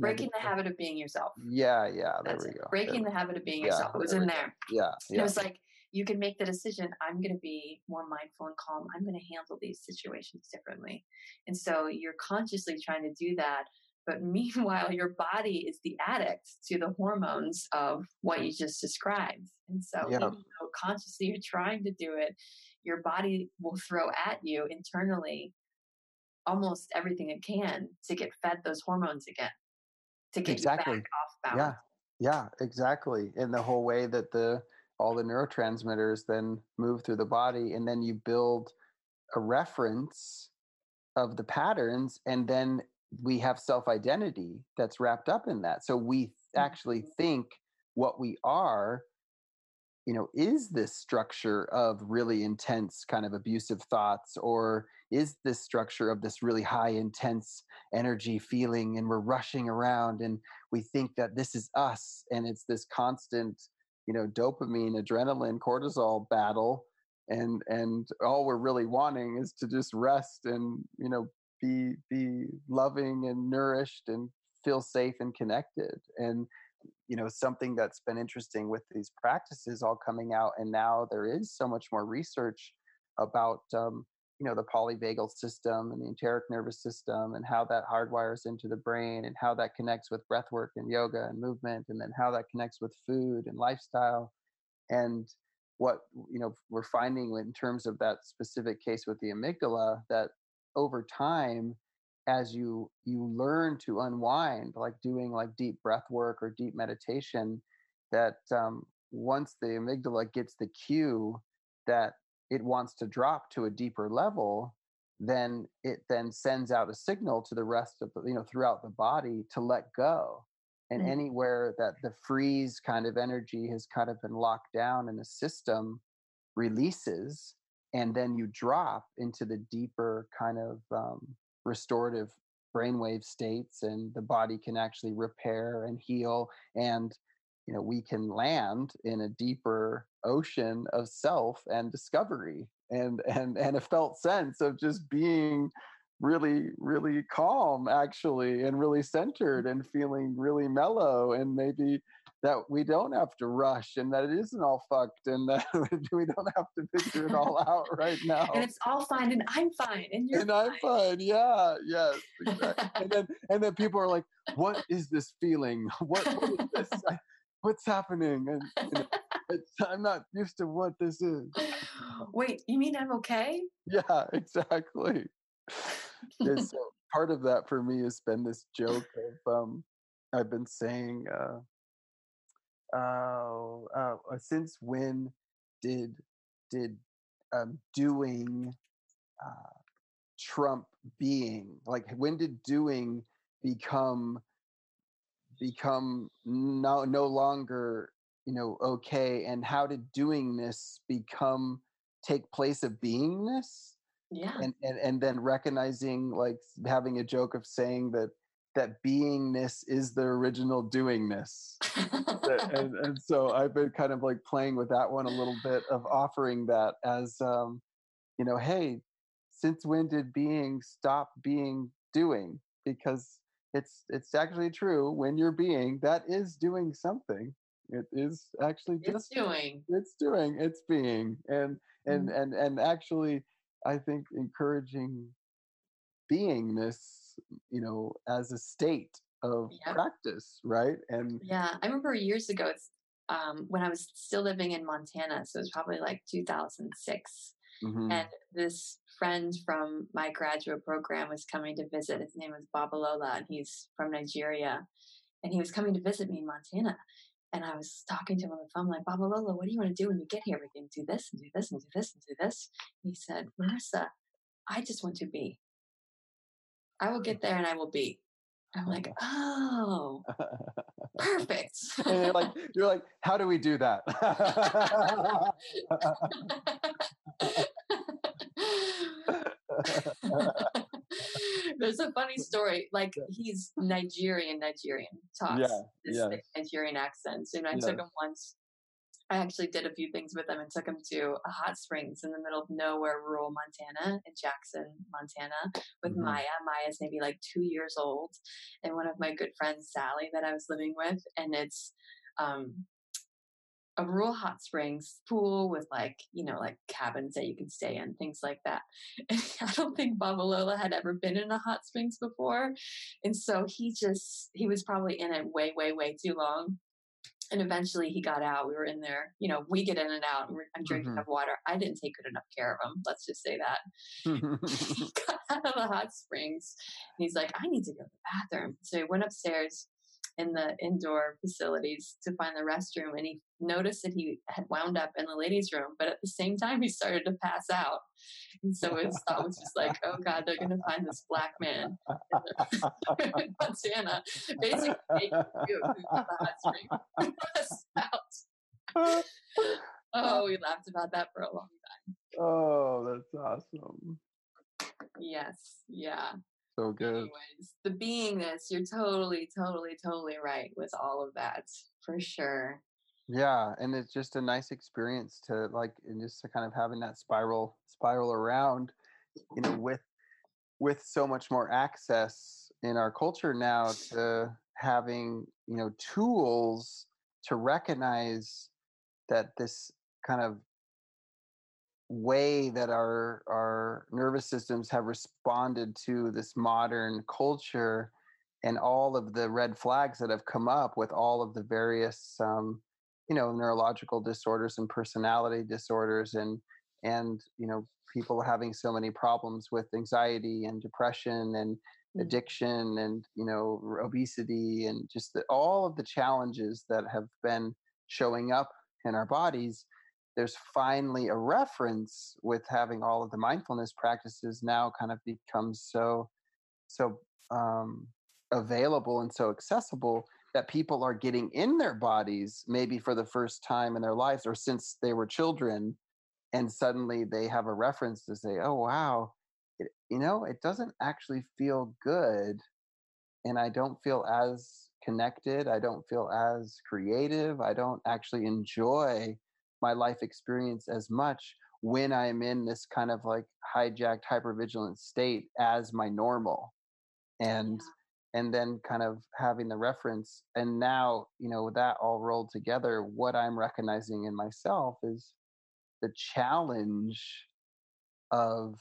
breaking the habit of being yourself. yeah yeah there That's we it. go Breaking we- the habit of being Yeah, yourself. It was there in there. yeah yeah it was like you can make the decision i'm going to be more mindful and calm. I'm going to handle these situations differently. And so you're consciously trying to do that but meanwhile your body is the addict to the hormones of what you just described. And so Yeah. even though consciously you're trying to do it your body will throw at you internally almost everything it can to get fed those hormones again to get Exactly. you back off yeah. yeah exactly. In the whole way that the all the neurotransmitters then move through the body and then you build a reference of the patterns and then we have self identity that's wrapped up in that so we actually Mhm. think what we are you know is this structure of really intense kind of abusive thoughts or is this structure of this really high intense energy feeling and we're rushing around and we think that this is us and it's this constant you know dopamine adrenaline cortisol battle and and all we're really wanting is to just rest and you know be be loving and nourished and feel safe and connected. And you know something that's been interesting with these practices all coming out and now there is so much more research about um, you know the polyvagal system and the enteric nervous system and how that hardwires into the brain and how that connects with breath work and yoga and movement and then how that connects with food and lifestyle and what you know we're finding in terms of that specific case with the amygdala that over time as you you learn to unwind like doing like deep breath work or deep meditation that um, once the amygdala gets the cue that it wants to drop to a deeper level then it then sends out a signal to the rest of the, you know throughout the body to let go and Mm. anywhere that the freeze kind of energy has kind of been locked down in the system releases and then you drop into the deeper kind of um, restorative brainwave states and the body can actually repair and heal and you know we can land in a deeper ocean of self and discovery and and and a felt sense of just being really really calm actually and really centered and feeling really mellow and maybe that we don't have to rush and that it isn't all fucked and that we don't have to figure it all out right now and it's all fine, and I'm fine, and you're and I'm fine. fine. Yeah, yes, exactly. and then and then people are like, "What is this feeling? What, what is this? I- What's happening?" And, and it's, I'm not used to what this is. Wait, you mean I'm okay? Yeah, exactly. And so part of that for me has been this joke of um, I've been saying, uh, uh, uh, since when did did um, doing uh, trump being? Like, when did doing become become no no longer you know okay? And how did doingness become take place of beingness? Yeah. and, and and then recognizing like having a joke of saying that that beingness is the original doingness and, and so i've been kind of like playing with that one a little bit of offering that as um you know hey since when did being stop being doing because it's it's actually true when you're being that is doing something it is actually it's just doing. it's doing it's being and and Mhm. and and actually i think encouraging beingness you know as a state of practice right and Yeah, I remember years ago. It's um, when I was still living in Montana, so it was probably like 2006. Mhm, And this friend from my graduate program was coming to visit. His name was Babalola, and he's from Nigeria. And he was coming to visit me in Montana. And I was talking to him on the phone, like, Babalola, what do you want to do when you get here? We can do this and do this and do this and do this. And he said, Marissa, I just want to be. I will get there and I will be. I'm like, oh, perfect. and you're like you're like how do we do that There's a funny story. Like he's Nigerian, Nigerian talks Yeah, this Nigerian accent. And I took him once. I actually did a few things with him and took him to a hot springs in the middle of nowhere, rural Montana, in Jackson, Montana, with Mhm. Maya. Maya's maybe like two years old, and one of my good friends, Sally, that I was living with, and it's um, a rural hot springs pool with like you know like cabins that you can stay in things like that and i don't think babalola had ever been in a hot springs before and so he just he was probably in it way way way too long and eventually he got out we were in there you know we get in and out and we're, i'm drinking Mhm. up water i didn't take good enough care of him let's just say that he got out of the hot springs and he's like, I need to go to the bathroom. So he went upstairs in the indoor facilities to find the restroom and he noticed that he had wound up in the ladies' room, but at the same time he started to pass out. And so his thought was just like, oh God, they're gonna find this black man in Montana, basically you the hot spring out. oh, we laughed about that for a long time. Oh, that's awesome. Yes, yeah so good. Anyways, the beingness, you're totally, totally, totally right with all of that for sure. Yeah, and it's just a nice experience to like, and just to kind of having that spiral, spiral around, you know, with with so much more access in our culture now to having you know tools to recognize that this kind of way that our our nervous systems have responded to this modern culture and all of the red flags that have come up with all of the various um, you know neurological disorders and personality disorders and and you know people having so many problems with anxiety and depression and mm. addiction and you know obesity and just the, all of the challenges that have been showing up in our bodies there's finally a reference with having all of the mindfulness practices now kind of becomes so so um, available and so accessible that people are getting in their bodies maybe for the first time in their lives or since they were children and suddenly they have a reference to say oh wow it, you know it doesn't actually feel good and i don't feel as connected i don't feel as creative i don't actually enjoy my life experience as much when I'm in this kind of like hijacked hypervigilant state as my normal. And yeah. and then kind of having the reference and now, you know, that all rolled together, what I'm recognizing in myself is the challenge of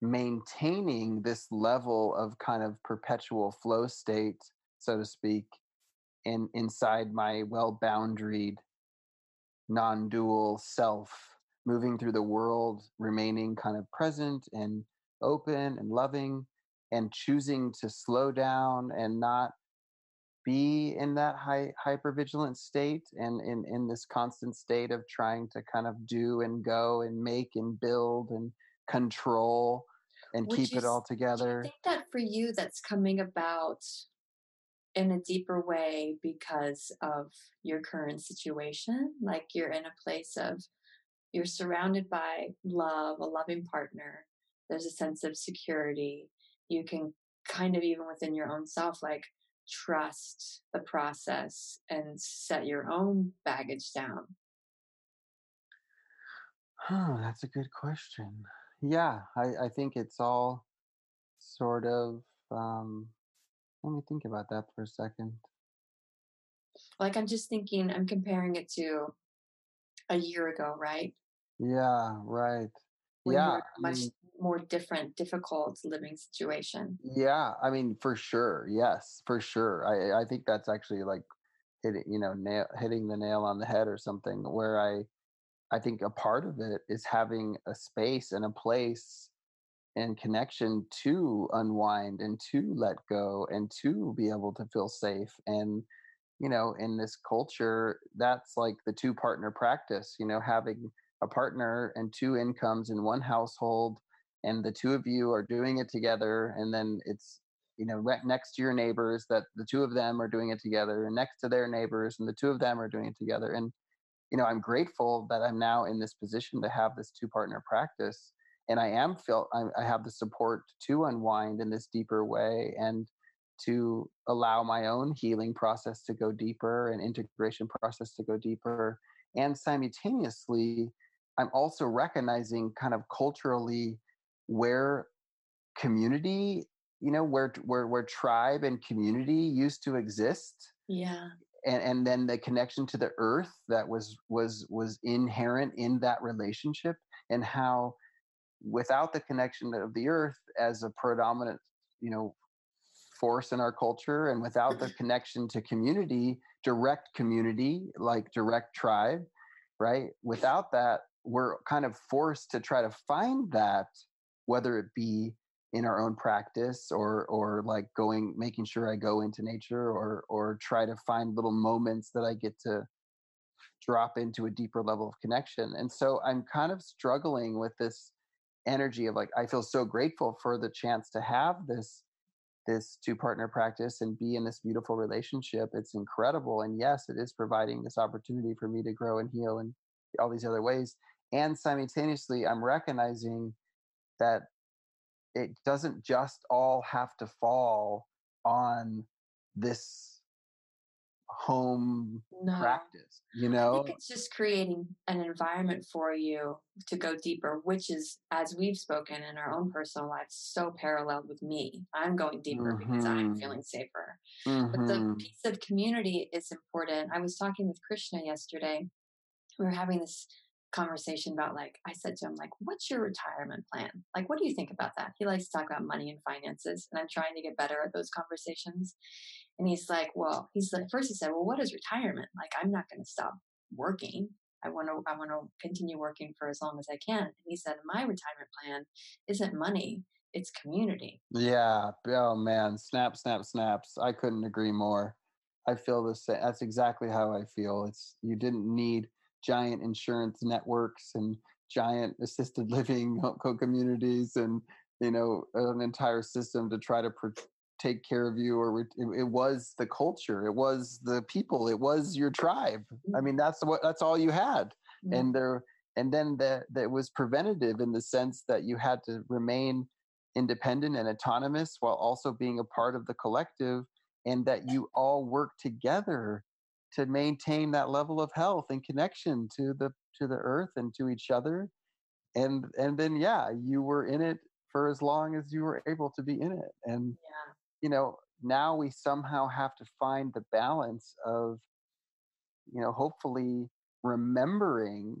maintaining this level of kind of perpetual flow state, so to speak, in inside my well boundaried non dual self moving through the world, remaining kind of present and open and loving, and choosing to slow down and not be in that high, hyper-vigilant state and in, in this constant state of trying to kind of do and go and make and build and control and Would keep it all together. I think that for you that's coming about in a deeper way because of your current situation. Like you're in a place of, you're surrounded by love, a loving partner. There's a sense of security. You can kind of, even within your own self, like trust the process and set your own baggage down. Oh, that's a good question. Yeah, I, I think it's all sort of um, let me think about that for a second. Like I'm just thinking, I'm comparing it to a year ago, right? Yeah, right. When yeah, much I mean, more different, difficult living situation. Yeah, I mean, for sure. Yes, for sure. I I think that's actually like hitting, you know, nail, hitting the nail on the head or something. Where I, I think a part of it is having a space and a place and connection to unwind and to let go and to be able to feel safe. And you know in this culture that's like the two partner practice you know having a partner and two incomes in one household and the two of you are doing it together and then it's you know next to your neighbors that the two of them are doing it together and next to their neighbors and the two of them are doing it together. And you know i'm grateful that i'm now in this position to have this two partner practice and I am felt I, I have the support to unwind in this deeper way and to allow my own healing process to go deeper and integration process to go deeper. And simultaneously i'm also recognizing kind of culturally where community you know where where where tribe and community used to exist. Yeah. And and then the connection to the earth that was was was inherent in that relationship and how without the connection of the earth as a predominant you know force in our culture and without the connection to community direct community like direct tribe right? Without that we're kind of forced to try to find that whether it be in our own practice or or like going making sure i go into nature or or try to find little moments that i get to drop into a deeper level of connection. And so i'm kind of struggling with this energy of like i feel so grateful for the chance to have this this two partner practice and be in this beautiful relationship it's incredible and yes it is providing this opportunity for me to grow and heal and all these other ways and simultaneously i'm recognizing that it doesn't just all have to fall on this home no. practice you know I think it's just creating an environment for you to go deeper which is as we've spoken in our own personal lives so paralleled with me i'm going deeper mm-hmm. because i'm feeling safer mm-hmm. but the mm-hmm. piece of community is important i was talking with krishna yesterday we were having this conversation about like I said to him like what's your retirement plan? Like what do you think about that? He likes to talk about money and finances and I'm trying to get better at those conversations. And he's like, well, he's like first he said, "Well, what is retirement? Like I'm not going to stop working. I want to I want to continue working for as long as I can." And he said, "My retirement plan isn't money, it's community." Yeah. Oh man, snap snap snaps. I couldn't agree more. I feel the same. That's exactly how I feel. It's you didn't need giant insurance networks and giant assisted living co-communities and you know an entire system to try to take care of you or it, it, was the culture it was the people it was your tribe. I mean that's what that's all you had. Mm-hmm. and there and then that that was preventative in the sense that you had to remain independent and autonomous while also being a part of the collective and that you all work together to maintain that level of health and connection to the to the earth and to each other and and then yeah you were in it for as long as you were able to be in it and yeah. you know now we somehow have to find the balance of you know hopefully remembering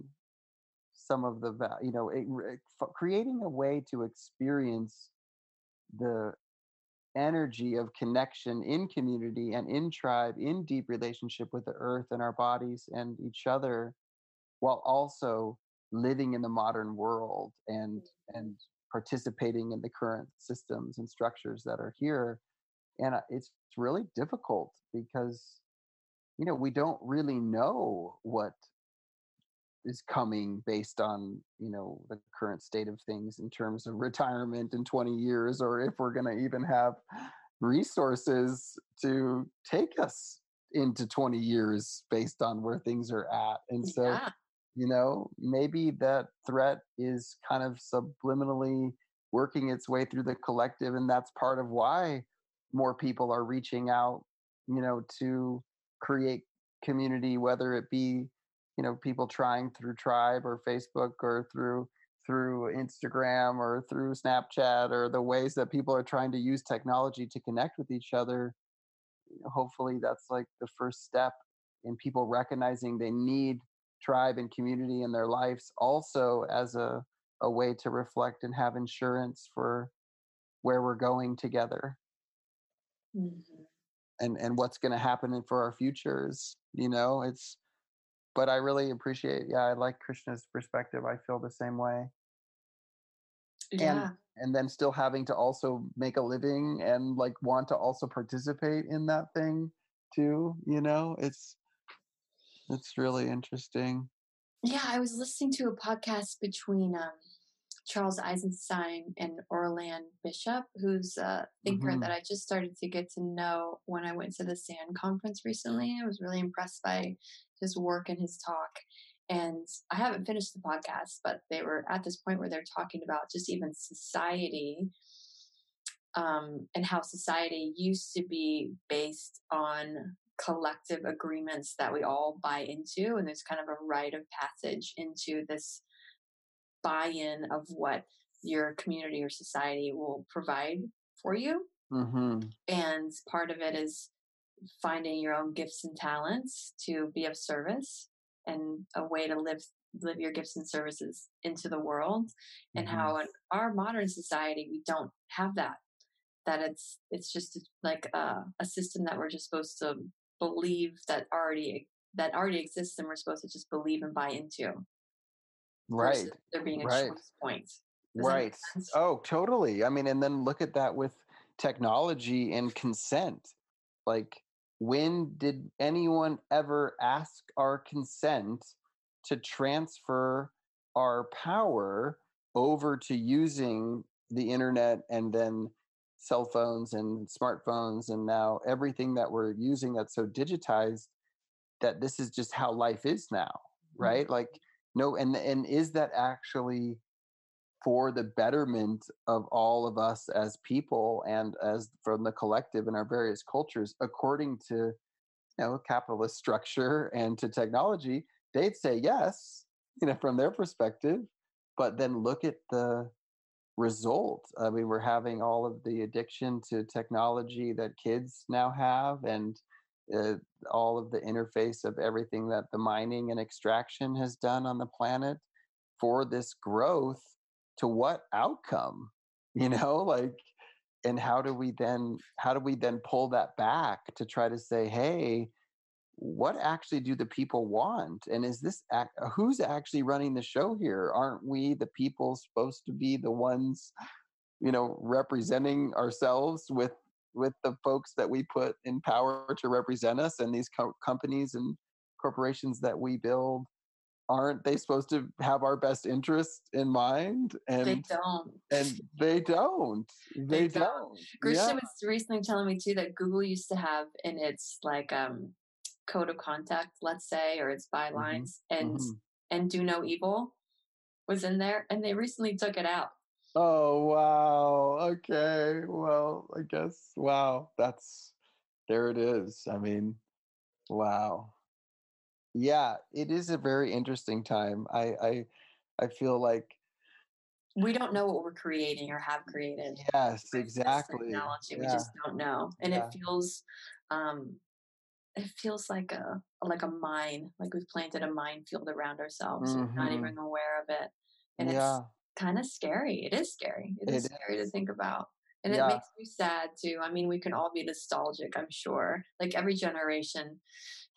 some of the you know it, creating a way to experience the energy of connection in community and in tribe, in deep relationship with the earth and our bodies and each other, while also living in the modern world and and participating in the current systems and structures that are here. And uh, it's really difficult because you know we don't really know what is coming based on you know the current state of things in terms of retirement in 20 years or if we're going to even have resources to take us into 20 years based on where things are at and so yeah. you know maybe that threat is kind of subliminally working its way through the collective and that's part of why more people are reaching out you know to create community whether it be you know people trying through tribe or facebook or through through instagram or through snapchat or the ways that people are trying to use technology to connect with each other hopefully that's like the first step in people recognizing they need tribe and community in their lives also as a, a way to reflect and have insurance for where we're going together mm-hmm. and and what's going to happen for our futures you know it's but I really appreciate. Yeah, I like Krishna's perspective. I feel the same way. Yeah. And, and then still having to also make a living and like want to also participate in that thing too. You know, it's it's really interesting. Yeah, I was listening to a podcast between um, Charles Eisenstein and Orland Bishop, who's a thinker mm-hmm. that I just started to get to know when I went to the SAND conference recently. I was really impressed by his work and his talk. And I haven't finished the podcast, but they were at this point where they're talking about just even society um, and how society used to be based on collective agreements that we all buy into. And there's kind of a rite of passage into this buy in of what your community or society will provide for you. Mm-hmm. And part of it is finding your own gifts and talents to be of service and a way to live live your gifts and services into the world and mm-hmm. how in our modern society we don't have that that it's it's just like a, a system that we're just supposed to believe that already that already exists and we're supposed to just believe and buy into right there being a right. choice point right. Oh, totally. I mean, and then look at that with technology and consent. Like, when did anyone ever ask our consent to transfer our power over to using the internet and then cell phones and smartphones and now everything that we're using that's so digitized that this is just how life is now mm-hmm. right mm-hmm. like no and and is that actually for the betterment of all of us as people and as from the collective in our various cultures according to you know capitalist structure and to technology they'd say yes you know from their perspective but then look at the result. I mean, we're having all of the addiction to technology that kids now have, and uh, all of the interface of everything that the mining and extraction has done on the planet for this growth. To what outcome? You know, like, and how do we then how do we then pull that back to try to say, hey, what actually do the people want and is this act, who's actually running the show here aren't we the people supposed to be the ones you know representing ourselves with with the folks that we put in power to represent us and these co- companies and corporations that we build aren't they supposed to have our best interest in mind and they don't and they don't they, they don't, don't. yeah. was recently telling me too that google used to have in its like um code of conduct, let's say, or its mm-hmm. bylines, mm-hmm. and mm-hmm. and do no evil was in there, and they recently took it out. Oh wow! Okay, well, I guess wow, that's there it is. I mean, wow. Yeah, it is a very interesting time. I I I feel like we don't know what we're creating or have created. Yes, exactly. Technology, yeah. we just don't know, and yeah. it feels um, it feels like a like a mine, like we've planted a minefield around ourselves, mm-hmm. not even aware of it, and yeah. it's kind of scary. It is scary. it, it is, is scary to think about. And yeah. it makes me sad too. I mean, we can all be nostalgic, I'm sure. Like every generation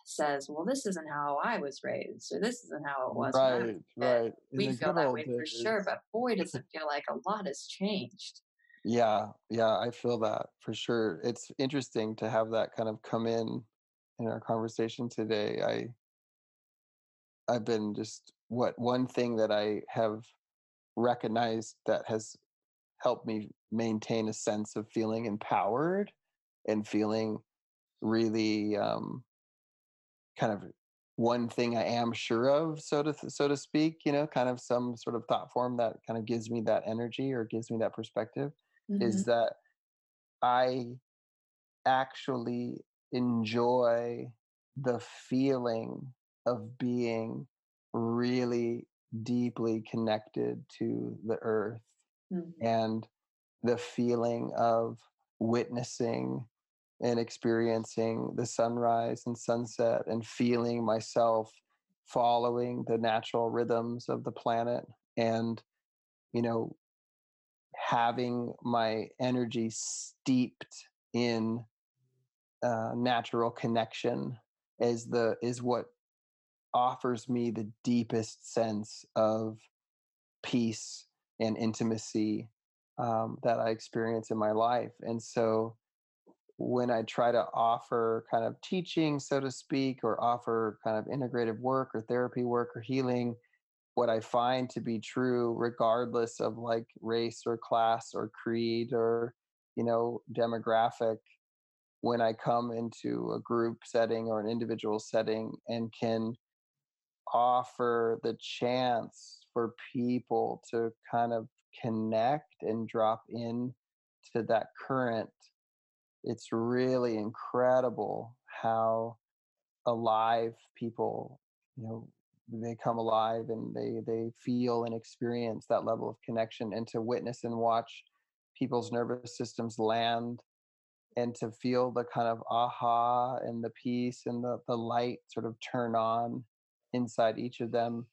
says, well, this isn't how I was raised, or this isn't how it was. Right, right. we feel that way for sure, but boy, does it feel like a lot has changed. Yeah, yeah, I feel that for sure. It's interesting to have that kind of come in in our conversation today. I I've been just what one thing that I have recognized that has helped me maintain a sense of feeling empowered and feeling really um, kind of one thing I am sure of, so to so to speak. You know, kind of some sort of thought form that kind of gives me that energy or gives me that perspective. Mm-hmm. Is that I actually enjoy the feeling of being really deeply connected to the earth mm-hmm. and the feeling of witnessing and experiencing the sunrise and sunset and feeling myself following the natural rhythms of the planet and you know having my energy steeped in uh, natural connection is the is what offers me the deepest sense of peace and intimacy um, that I experience in my life. And so when I try to offer kind of teaching, so to speak, or offer kind of integrative work or therapy work or healing, what I find to be true, regardless of like race or class or creed or, you know, demographic, when I come into a group setting or an individual setting and can offer the chance for people to kind of connect and drop in to that current it's really incredible how alive people you know they come alive and they they feel and experience that level of connection and to witness and watch people's nervous systems land and to feel the kind of aha and the peace and the, the light sort of turn on inside each of them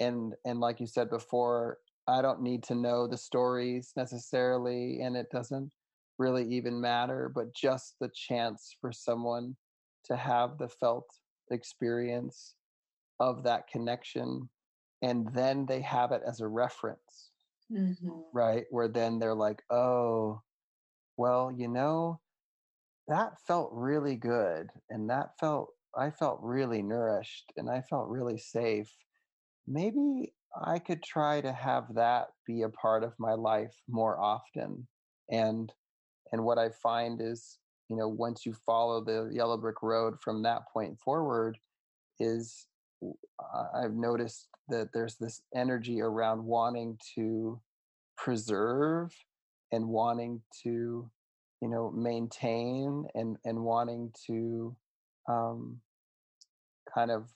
and and like you said before i don't need to know the stories necessarily and it doesn't really even matter but just the chance for someone to have the felt experience of that connection and then they have it as a reference Mm-hmm. right? Where then they're like, oh, well, you know, that felt really good. And that felt, I felt really nourished and I felt really safe. Maybe I could try to have that be a part of my life more often. And, and what I find is, you know, once you follow the yellow brick road from that point forward, is I've noticed that there's this energy around wanting to preserve and wanting to you know maintain and and wanting to um, kind of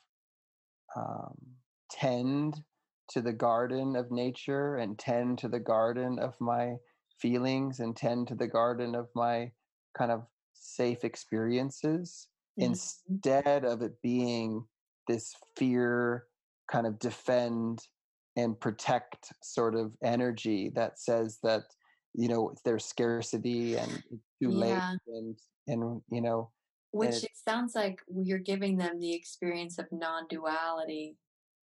um, tend to the garden of nature and tend to the garden of my feelings and tend to the garden of my kind of safe experiences Mhm. instead of it being this fear kind of defend and protect sort of energy that says that you know there's scarcity and it's too late and and you know Which it- sounds like you're giving them the experience of non duality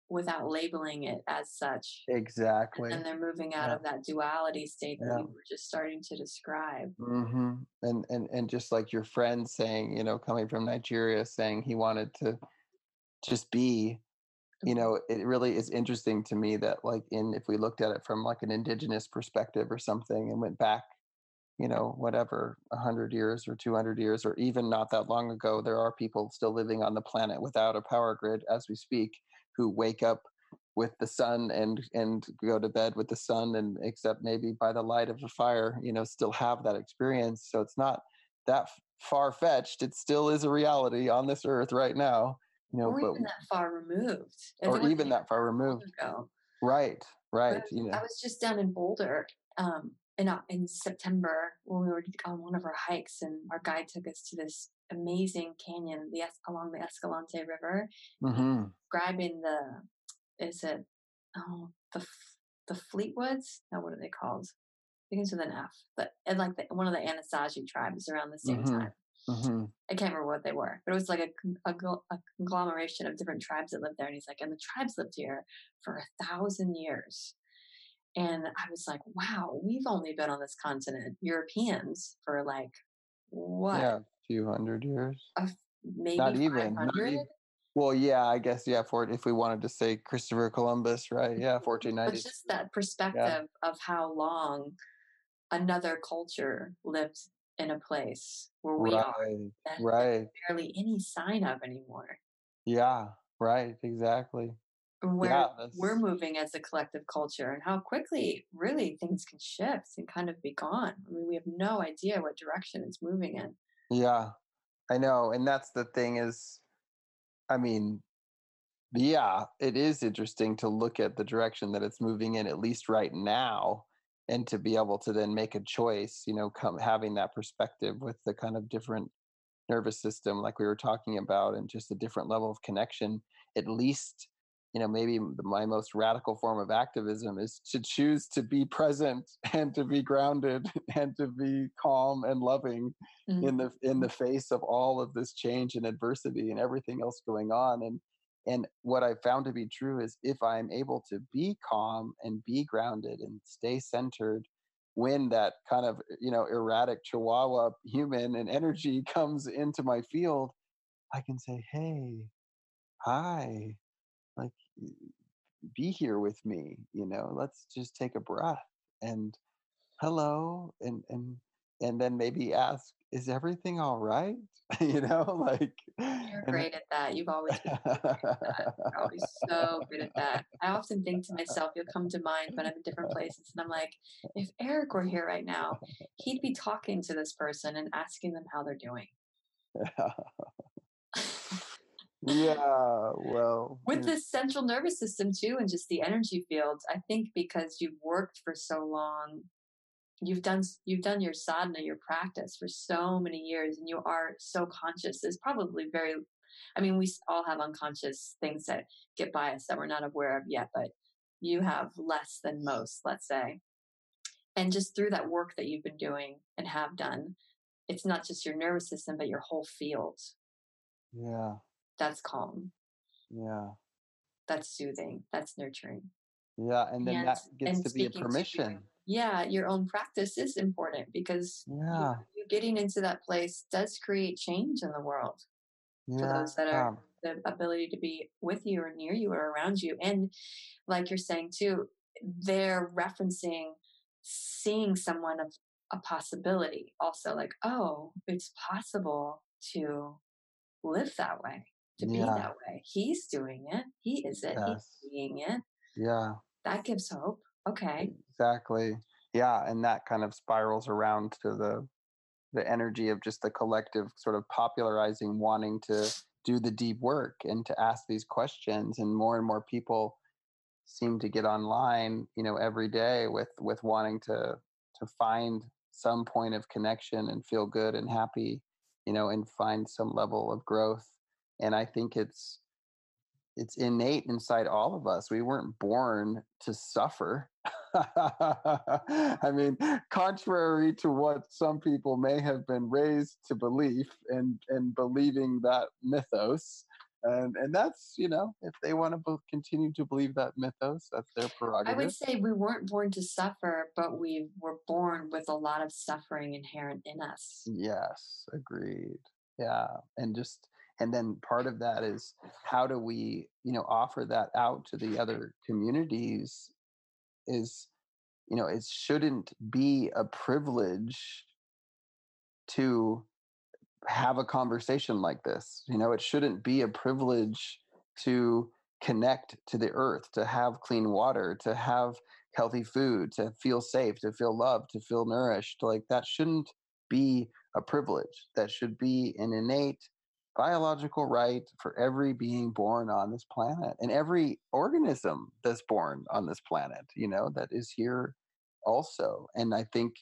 without labeling it as such. exactly And they're moving out Yeah. of that duality state that Yeah. you were just starting to describe. Mm-hmm. And and and just like your friend saying, you know, coming from Nigeria, saying he wanted to just be, you know, it really is interesting to me that like in if we looked at it from like an indigenous perspective or something and went back, you know, whatever, a hundred years or two hundred years, or even not that long ago, there are people still living on the planet without a power grid as we speak, who wake up with the sun and and go to bed with the sun and except maybe by the light of a fire you know still have that experience so it's not that far fetched it still is a reality on this earth right now you know or but even that far removed. Or even that far removed ago. right right But you know I was just down in Boulder um, in in September when we were on one of our hikes, and our guide took us to this amazing canyon, the along the Escalante River, hmm describing the is it oh the the Fleetwoods? Now what are they called? Begins with an F. But and like the, one of the Anasazi tribes around the same Mhm. time. hmm I can't remember what they were, but it was like a, a, a conglomeration of different tribes that lived there. And he's like, and the tribes lived here for a thousand years. And I was like, wow, we've only been on this continent, Europeans, for like what? yeah a few hundred years Maybe not even, not even. well yeah i guess yeah for if we wanted to say christopher columbus right yeah But 1490 just that perspective of how long another culture lived in a place where we right are right barely any sign of anymore. yeah right exactly and where Yeah, we're moving as a collective culture and how quickly really things can shift and kind of be gone. I mean, we have no idea what direction it's moving in. Yeah, I know. And that's the thing is, I mean, yeah, it is interesting to look at the direction that it's moving in, at least right now, and to be able to then make a choice, you know, come having that perspective with the kind of different nervous system, like we were talking about, and just a different level of connection, at least. You know, maybe my most radical form of activism is to choose to be present and to be grounded and to be calm and loving mm-hmm. in the in the face of all of this change and adversity and everything else going on and and what i found to be true is if i'm able to be calm and be grounded and stay centered when that kind of eh, you know erratic chihuahua human and energy comes into my field i can say hey hi like be here with me you know let's just take a breath and hello and and and then maybe ask is everything all right you know like You're great at that. You've always been You're always so good at that. I often think to myself, you'll come to mind when I'm in different places, and I'm like, if Eric were here right now, he'd be talking to this person and asking them how they're doing. yeah well with the central nervous system too and just the energy fields i think because you've worked for so long you've done you've done your sadhana your practice for so many years and you are so conscious there's probably very i mean we all have unconscious things that get by us that we're not aware of yet but you have less than most let's say. And just through that work that you've been doing and have done it's not just your nervous system but your whole field. Yeah that's calm yeah that's soothing that's nurturing Yeah, and then And- that gets to be a permission. yeah, your own practice is important because Yeah, you getting into that place does create change in the world yeah. for those that are the ability to be with you or near you or around you. And like you're saying too, they're referencing seeing someone of a possibility also like, oh, it's possible to live that way, to be Yeah. that way. He's doing it. He is it. Yes. He's being it. Yeah, That gives hope. Okay. exactly. Yeah, and that kind of spirals around to the the energy of just the collective sort of popularizing wanting to do the deep work and to ask these questions and more and more people seem to get online you know every day with with wanting to to find some point of connection and feel good and happy you know and find some level of growth and i think it's it's innate inside all of us we weren't born to suffer i mean contrary to what some people may have been raised to believe and and believing that mythos and and that's you know if they want to continue to believe that mythos that's their prerogative. I would say we weren't born to suffer, but we were born with a lot of suffering inherent in us. Yes, agreed. Yeah. And just and then part of that is how do we, you know, offer that out to the other communities is you know, it shouldn't be a privilege to have a conversation like this. You know, it shouldn't be a privilege to connect to the earth, to have clean water, to have healthy food, to feel safe, to feel loved, to feel nourished. Like that shouldn't be a privilege. That should be an innate biological right for every being born on this planet and every organism that's born on this planet, you know, that is here also. And I think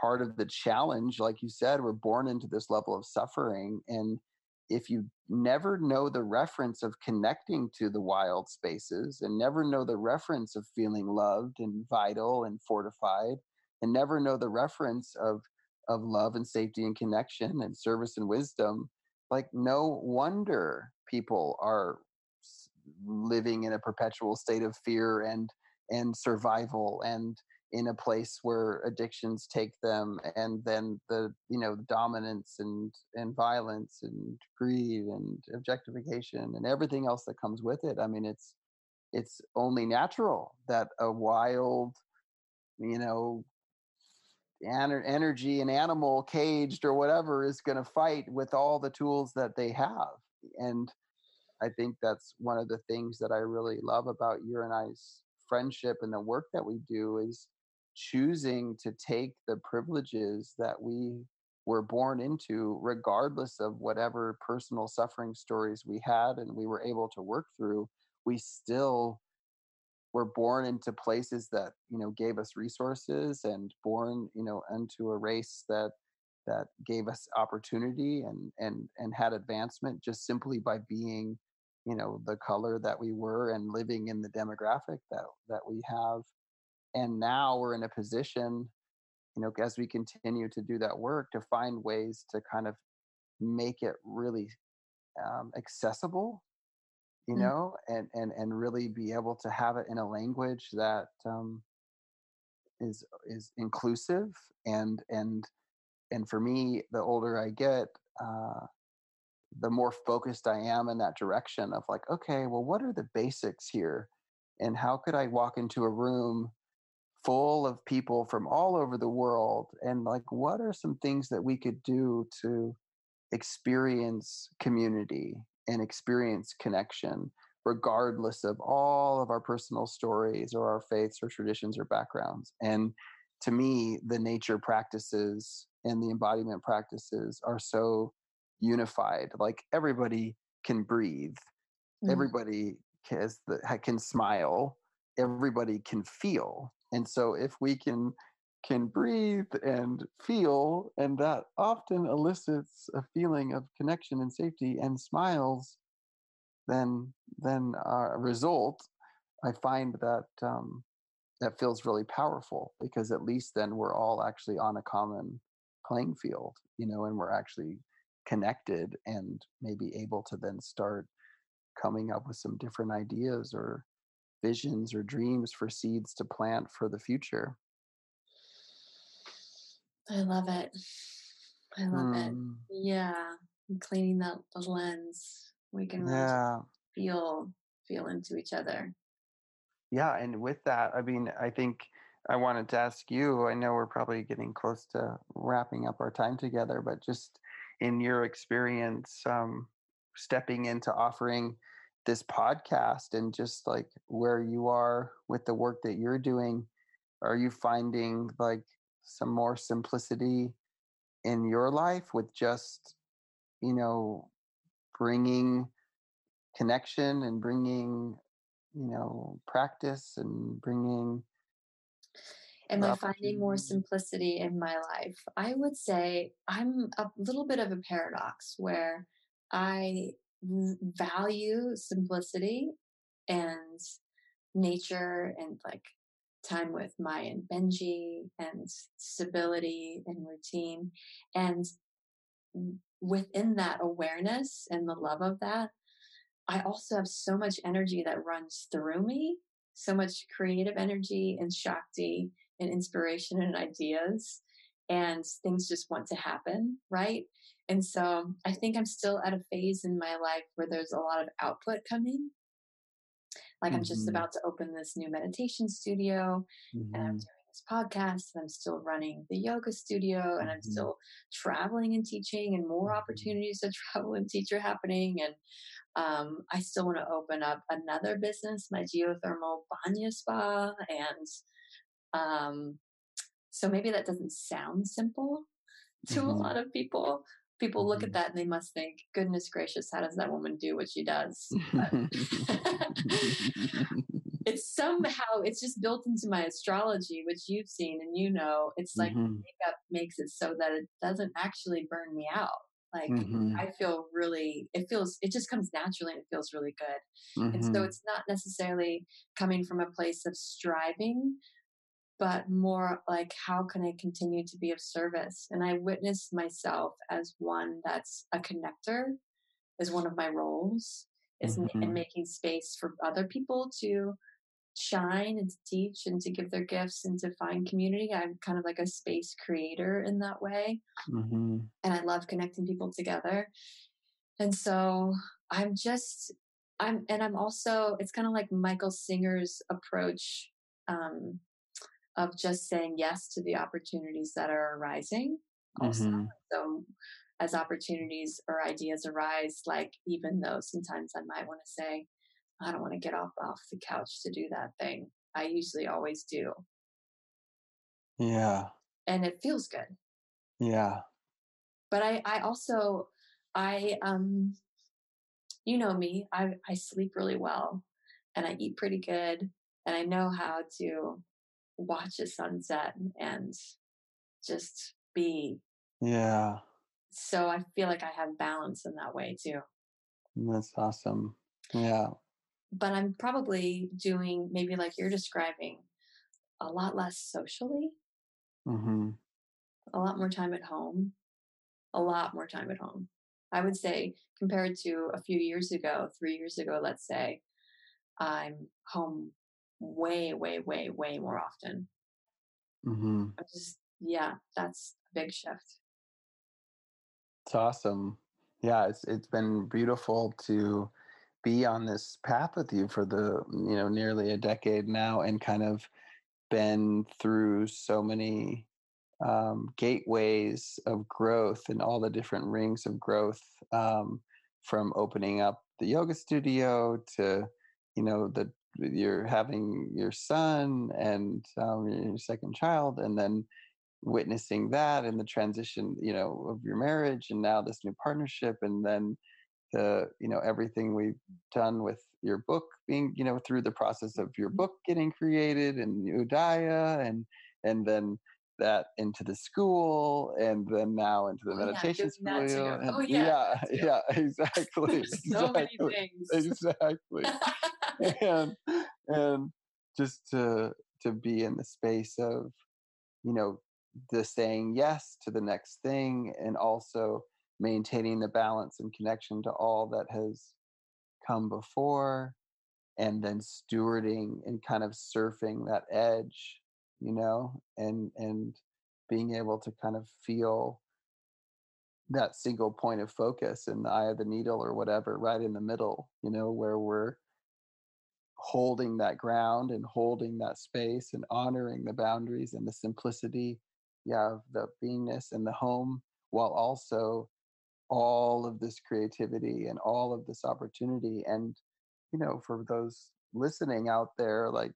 part of the challenge, like you said, we're born into this level of suffering. And if you never know the reference of connecting to the wild spaces and never know the reference of feeling loved and vital and fortified, and never know the reference of of love and safety and connection and service and wisdom, like no wonder people are living in a perpetual state of fear and and survival and in a place where addictions take them and then the you know dominance and and violence and greed and objectification and everything else that comes with it. I mean it's it's only natural that a wild you know energy an animal caged or whatever is going to fight with all the tools that they have. And i think that's one of the things that i really love about your and i's friendship and the work that we do is choosing to take the privileges that we were born into regardless of whatever personal suffering stories we had and we were able to work through we still were born into places that you know gave us resources and born you know into a race that that gave us opportunity and and and had advancement just simply by being you know the color that we were and living in the demographic that that we have. And now we're in a position you know as we continue to do that work to find ways to kind of make it really um, accessible you Mm. know and and and really be able to have it in a language that um, is is inclusive and and and for me the older i get uh, the more focused i am in that direction of like okay well what are the basics here? And how could i walk into a room full of people from all over the world? And like what are some things that we could do to experience community and experience connection regardless of all of our personal stories or our faiths or traditions or backgrounds and to me the nature practices and the embodiment practices are so unified like everybody can breathe Mm. everybody has the, can smile everybody can feel and so if we can can breathe and feel and that often elicits a feeling of connection and safety and smiles then then our result i find that um, that feels really powerful because at least then we're all actually on a common playing field you know and we're actually connected and maybe able to then start coming up with some different ideas or visions or dreams for seeds to plant for the future I love it. I love it. Mm, Yeah. and Cleaning that the lens. We can really yeah feel feel into each other. Yeah, and with that, I mean, I think I wanted to ask you. I know we're probably getting close to wrapping up our time together, but just in your experience, um, stepping into offering this podcast and just like where you are with the work that you're doing, are you finding like some more simplicity in your life with just, you know, bringing connection and bringing you know, practice and bringing Am I finding more simplicity in my life? I would say I'm a little bit of a paradox where i value simplicity and nature and like time with Maya and Benji and stability and routine. And within that awareness and the love of that, I also have so much energy that runs through me, so much creative energy and Shakti and inspiration and ideas. And things just want to happen, right? And so I think I'm still at a phase in my life where there's a lot of output coming. Like I'm just hmm about to open this new meditation studio and I'm hmm doing this podcast and I'm still running the yoga studio and I'm hmm still traveling and teaching and more opportunities to travel and teach are happening. And um, I still want to open up another business, my geothermal banya spa. And um, so maybe that doesn't sound simple to a lot of people. People look at hmm that and they must think, goodness gracious, how does that woman do what she does? It's somehow it's just built into my astrology which you've seen and you know it's like hmm makeup makes it so that it doesn't actually burn me out. Like hmm i feel really it feels it just comes naturally and it feels really good. And so hmm it's not necessarily coming from a place of striving but more like how can i continue to be of service? And i witness myself as one that's a connector is one of my roles is ma- and hmm making space for other people to shine and to teach and to give their gifts and to find community. I'm kind of like a space creator in that way. Hmm and i love connecting people together. And so i'm just i'm and i'm also it's kind of like michael singer's approach um, of just saying yes to the opportunities that are arising also hmm so as opportunities or ideas arise like even though sometimes i might want to say i don't want to get off off the couch to do that thing i usually always do Yeah. and it feels good Yeah. but i i also i um you know me i i sleep really well and i eat pretty good and i know how to watch a sunset and just be Yeah. so i feel like i have balance in that way too That's awesome. Yeah. but i'm probably doing maybe like you're describing a lot less socially hmm a lot more time at home a lot more time at home i would say compared to a few years ago three years ago let's say i'm home way way way way more often. Hmm just yeah that's a big shift. It's awesome. Yeah, it's it's been beautiful to be on this path with you for the you know nearly a decade now and kind of been through so many um, gateways of growth and all the different rings of growth um, from opening up the yoga studio to you know the you're having your son and um, your second child and then witnessing that and the transition you know of your marriage and now this new partnership and then the you know everything we've done with your book being you know through the process of your book getting created and udaya and and then that into the school and then now into the oh yeah meditation doing that studio and oh yeah yeah yeah exactly so many exactly things. exactly and and just to to be in the space of you know the saying yes to the next thing and also maintaining the balance and connection to all that has come before and then stewarding and kind of surfing that edge you know and and being able to kind of feel that single point of focus in the eye of the needle or whatever right in the middle you know where we're holding that ground and holding that space and honoring the boundaries and the simplicity yeah of the beingness and the home while also all of this creativity and all of this opportunity. And you know for those listening out there like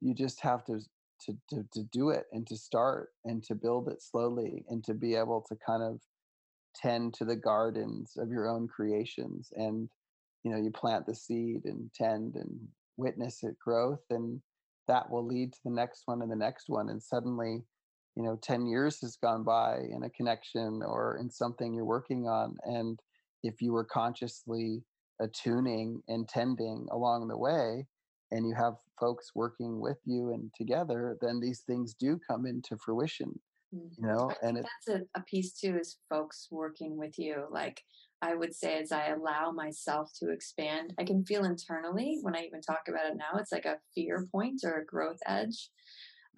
you just have to to, to to do it and to start and to build it slowly and to be able to kind of tend to the gardens of your own creations. And you know you plant the seed and tend and witness it growth and that will lead to the next one and the next one and suddenly you know 10 years has gone by in a connection or in something you're working on and if you were consciously attuning and tending along the way and you have folks working with you and together then these things do come into fruition Mm-hmm. you know and that's a, a piece too is folks working with you like i would say as i allow myself to expand i can feel internally when i even talk about it now it's like a fear point or a growth edge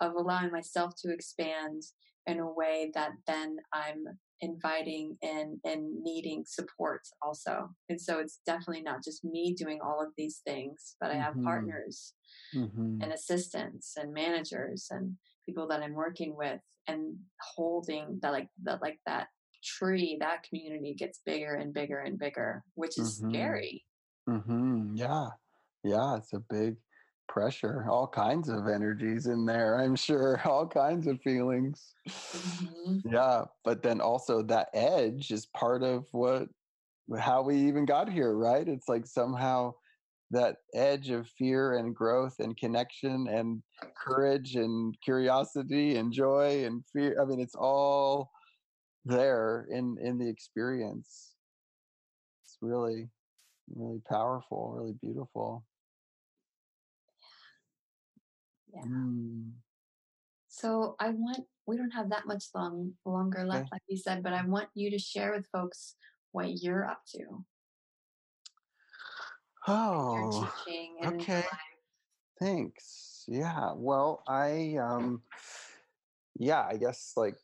of allowing myself to expand in a way that then I'm inviting and and needing support also. And so it's definitely not just me doing all of these things, but I have mm-hmm. partners mm-hmm. and assistants and managers and people that I'm working with and holding that like that like that tree, that community gets bigger and bigger and bigger, which is mm-hmm. scary. Mm-hmm. Yeah. Yeah. It's a big pressure, all kinds of energies in there, I'm sure, all kinds of feelings. Mm-hmm. Yeah, but then also that edge is part of what how we even got here, right? It's like somehow that edge of fear and growth and connection and courage and curiosity and joy and fear. I mean, it's all there in in the experience. It's really really powerful, really beautiful. Yeah. Mm. So I want we don't have that much long longer left, okay. like you said, but I want you to share with folks what you're up to. Oh, okay. Thanks. Yeah. Well, I um, yeah, I guess like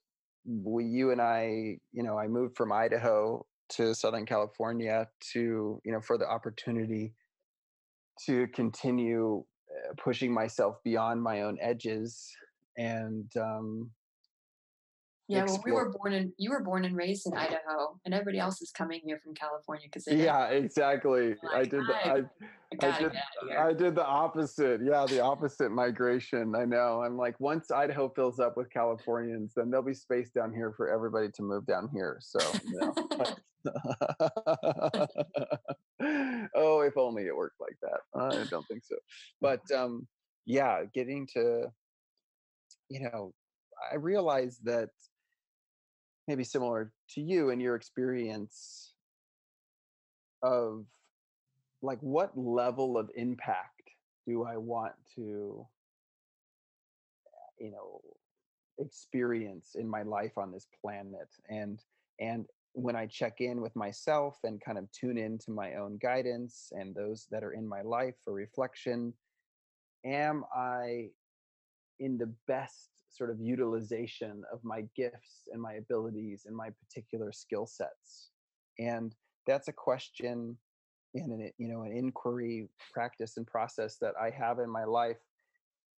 we, you and I, you know, I moved from Idaho to Southern California to, you know, for the opportunity to continue pushing myself beyond my own edges and um, yeah well we were born in you were born and raised in idaho and everybody else is coming here from california because yeah exactly. Like, i did the, I, I, I did I did the opposite. Yeah the opposite migration i know. I'm like once idaho fills up with californians then there'll be space down here for everybody to move down here. So you know, oh, if only it worked like that. I don't think so. But um, yeah, getting to, you know, I realized that maybe similar to you and your experience of like what level of impact do I want to, you know, experience in my life on this planet? And and when I check in with myself and kind of tune into my own guidance and those that are in my life for reflection, am I in the best sort of utilization of my gifts and my abilities and my particular skill sets? And that's a question and an you know an inquiry practice and process that I have in my life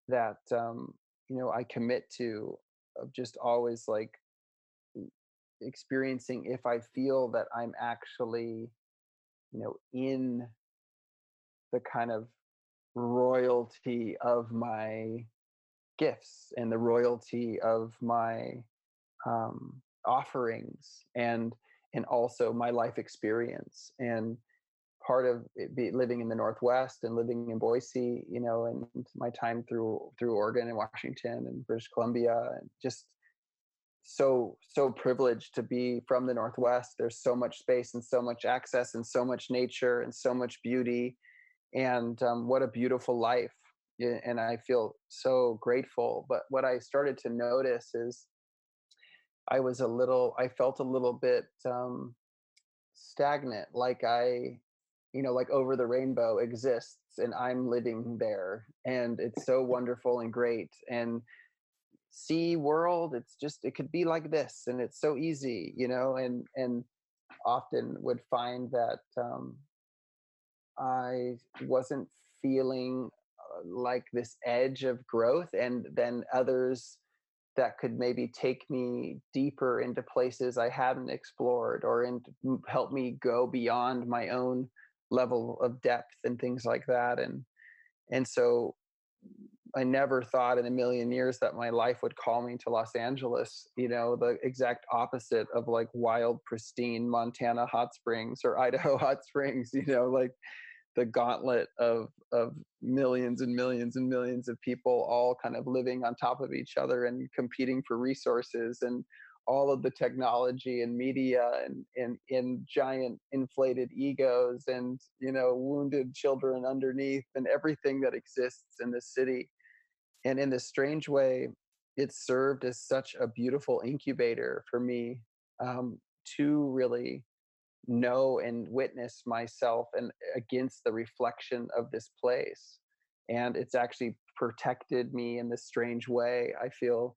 that um, you know I commit to of just always like experiencing if I feel that I'm actually, you know, in the kind of royalty of my gifts and the royalty of my um, offerings and and also my life experience and part of be living in the northwest and living in boise you know and my time through through oregon and washington and british columbia and just so so privileged to be from the northwest. There's so much space and so much access and so much nature and so much beauty and um, what a beautiful life and i feel so grateful but what i started to notice is i was a little i felt a little bit um, stagnant like i you know like over the rainbow exists and i'm living there and it's so wonderful and great and see world it's just it could be like this and it's so easy you know and and often would find that um i wasn't feeling like this edge of growth and then others that could maybe take me deeper into places I hadn't explored or in, help me go beyond my own level of depth and things like that and and so I never thought in a million years that my life would call me to Los Angeles, you know, the exact opposite of like wild, pristine Montana hot springs or Idaho hot springs, you know, like the gauntlet of of millions and millions and millions of people all kind of living on top of each other and competing for resources and all of the technology and media and and in giant inflated egos and you know wounded children underneath and everything that exists in the city. And in this strange way it served as such a beautiful incubator for me um, to really know and witness myself and against the reflection of this place and it's actually protected me in this strange way i feel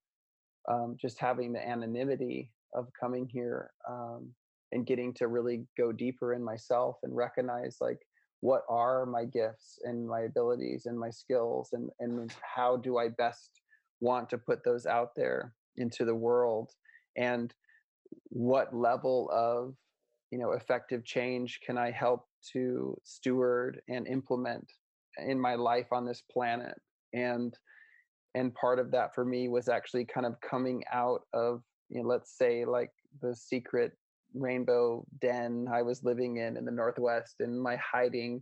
um, just having the anonymity of coming here um, and getting to really go deeper in myself and recognize like what are my gifts and my abilities and my skills and and how do i best want to put those out there into the world? And what level of you know effective change can i help to steward and implement in my life on this planet? And and part of that for me was actually kind of coming out of you know let's say like the secret rainbow den i was living in in the northwest and my hiding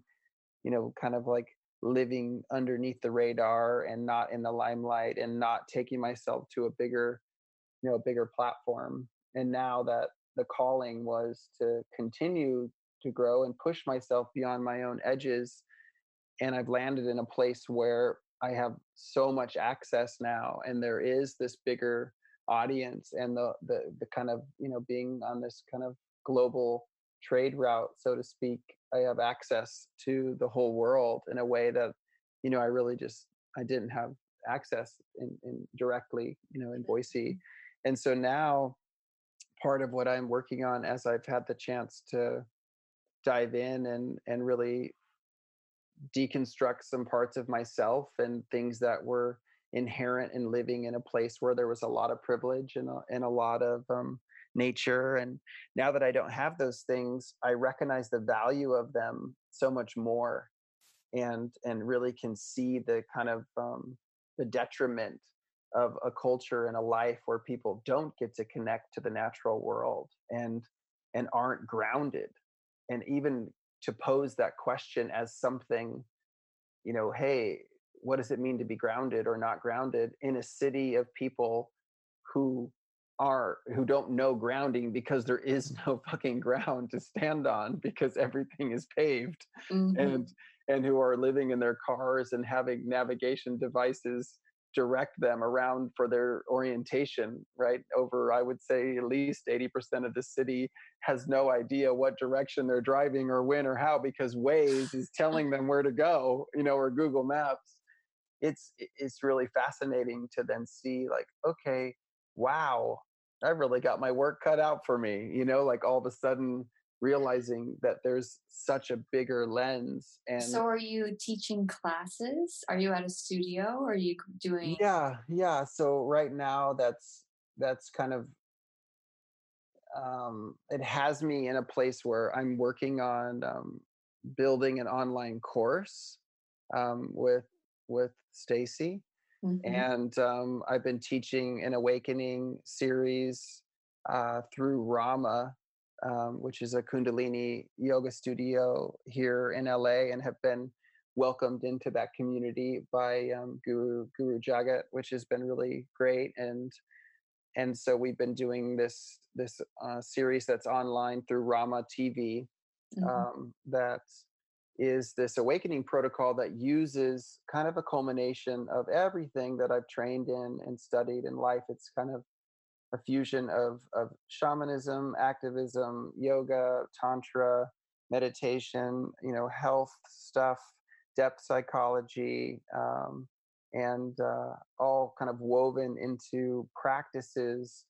you know kind of like living underneath the radar and not in the limelight and not taking myself to a bigger you know a bigger platform. And now that the calling was to continue to grow and push myself beyond my own edges and i've landed in a place where i have so much access now and there is this bigger audience and the the, the kind of you know being on this kind of global trade route so to speak i have access to the whole world in a way that you know i really just i didn't have access in, in directly you know in boise. Mm-hmm. And so now part of what I'm working on as I've had the chance to dive in and and really deconstruct some parts of myself and things that were inherent in living in a place where there was a lot of privilege and a, and a lot of um, nature. And now that i don't have those things i recognize the value of them so much more and and really can see the kind of um, the detriment of a culture and a life where people don't get to connect to the natural world and and aren't grounded and even to pose that question as something you know hey what does it mean to be grounded or not grounded in a city of people who are who don't know grounding because there is no fucking ground to stand on because everything is paved mm-hmm. and and who are living in their cars and having navigation devices direct them around for their orientation right? Over i would say at least 80% of the city has no idea what direction they're driving or when or how because waze is telling them where to go you know or google maps. It's it's really fascinating to then see like okay wow i really got my work cut out for me you know like all of a sudden realizing that there's such a bigger lens and so are you teaching classes? Are you at a studio? Or are you doing yeah yeah so right now that's that's kind of um it has me in a place where i'm working on um building an online course um with with stacy. Mm-hmm. and um i've been teaching an awakening series uh through rama um, which is a Kundalini yoga studio here in LA, and have been welcomed into that community by um, Guru Guru Jagat, which has been really great. And and so we've been doing this this uh, series that's online through Rama TV. Mm-hmm. Um, that is this awakening protocol that uses kind of a culmination of everything that I've trained in and studied in life. It's kind of a fusion of of shamanism, activism, yoga, tantra, meditation, you know, health stuff, depth psychology, um, and uh, all kind of woven into practices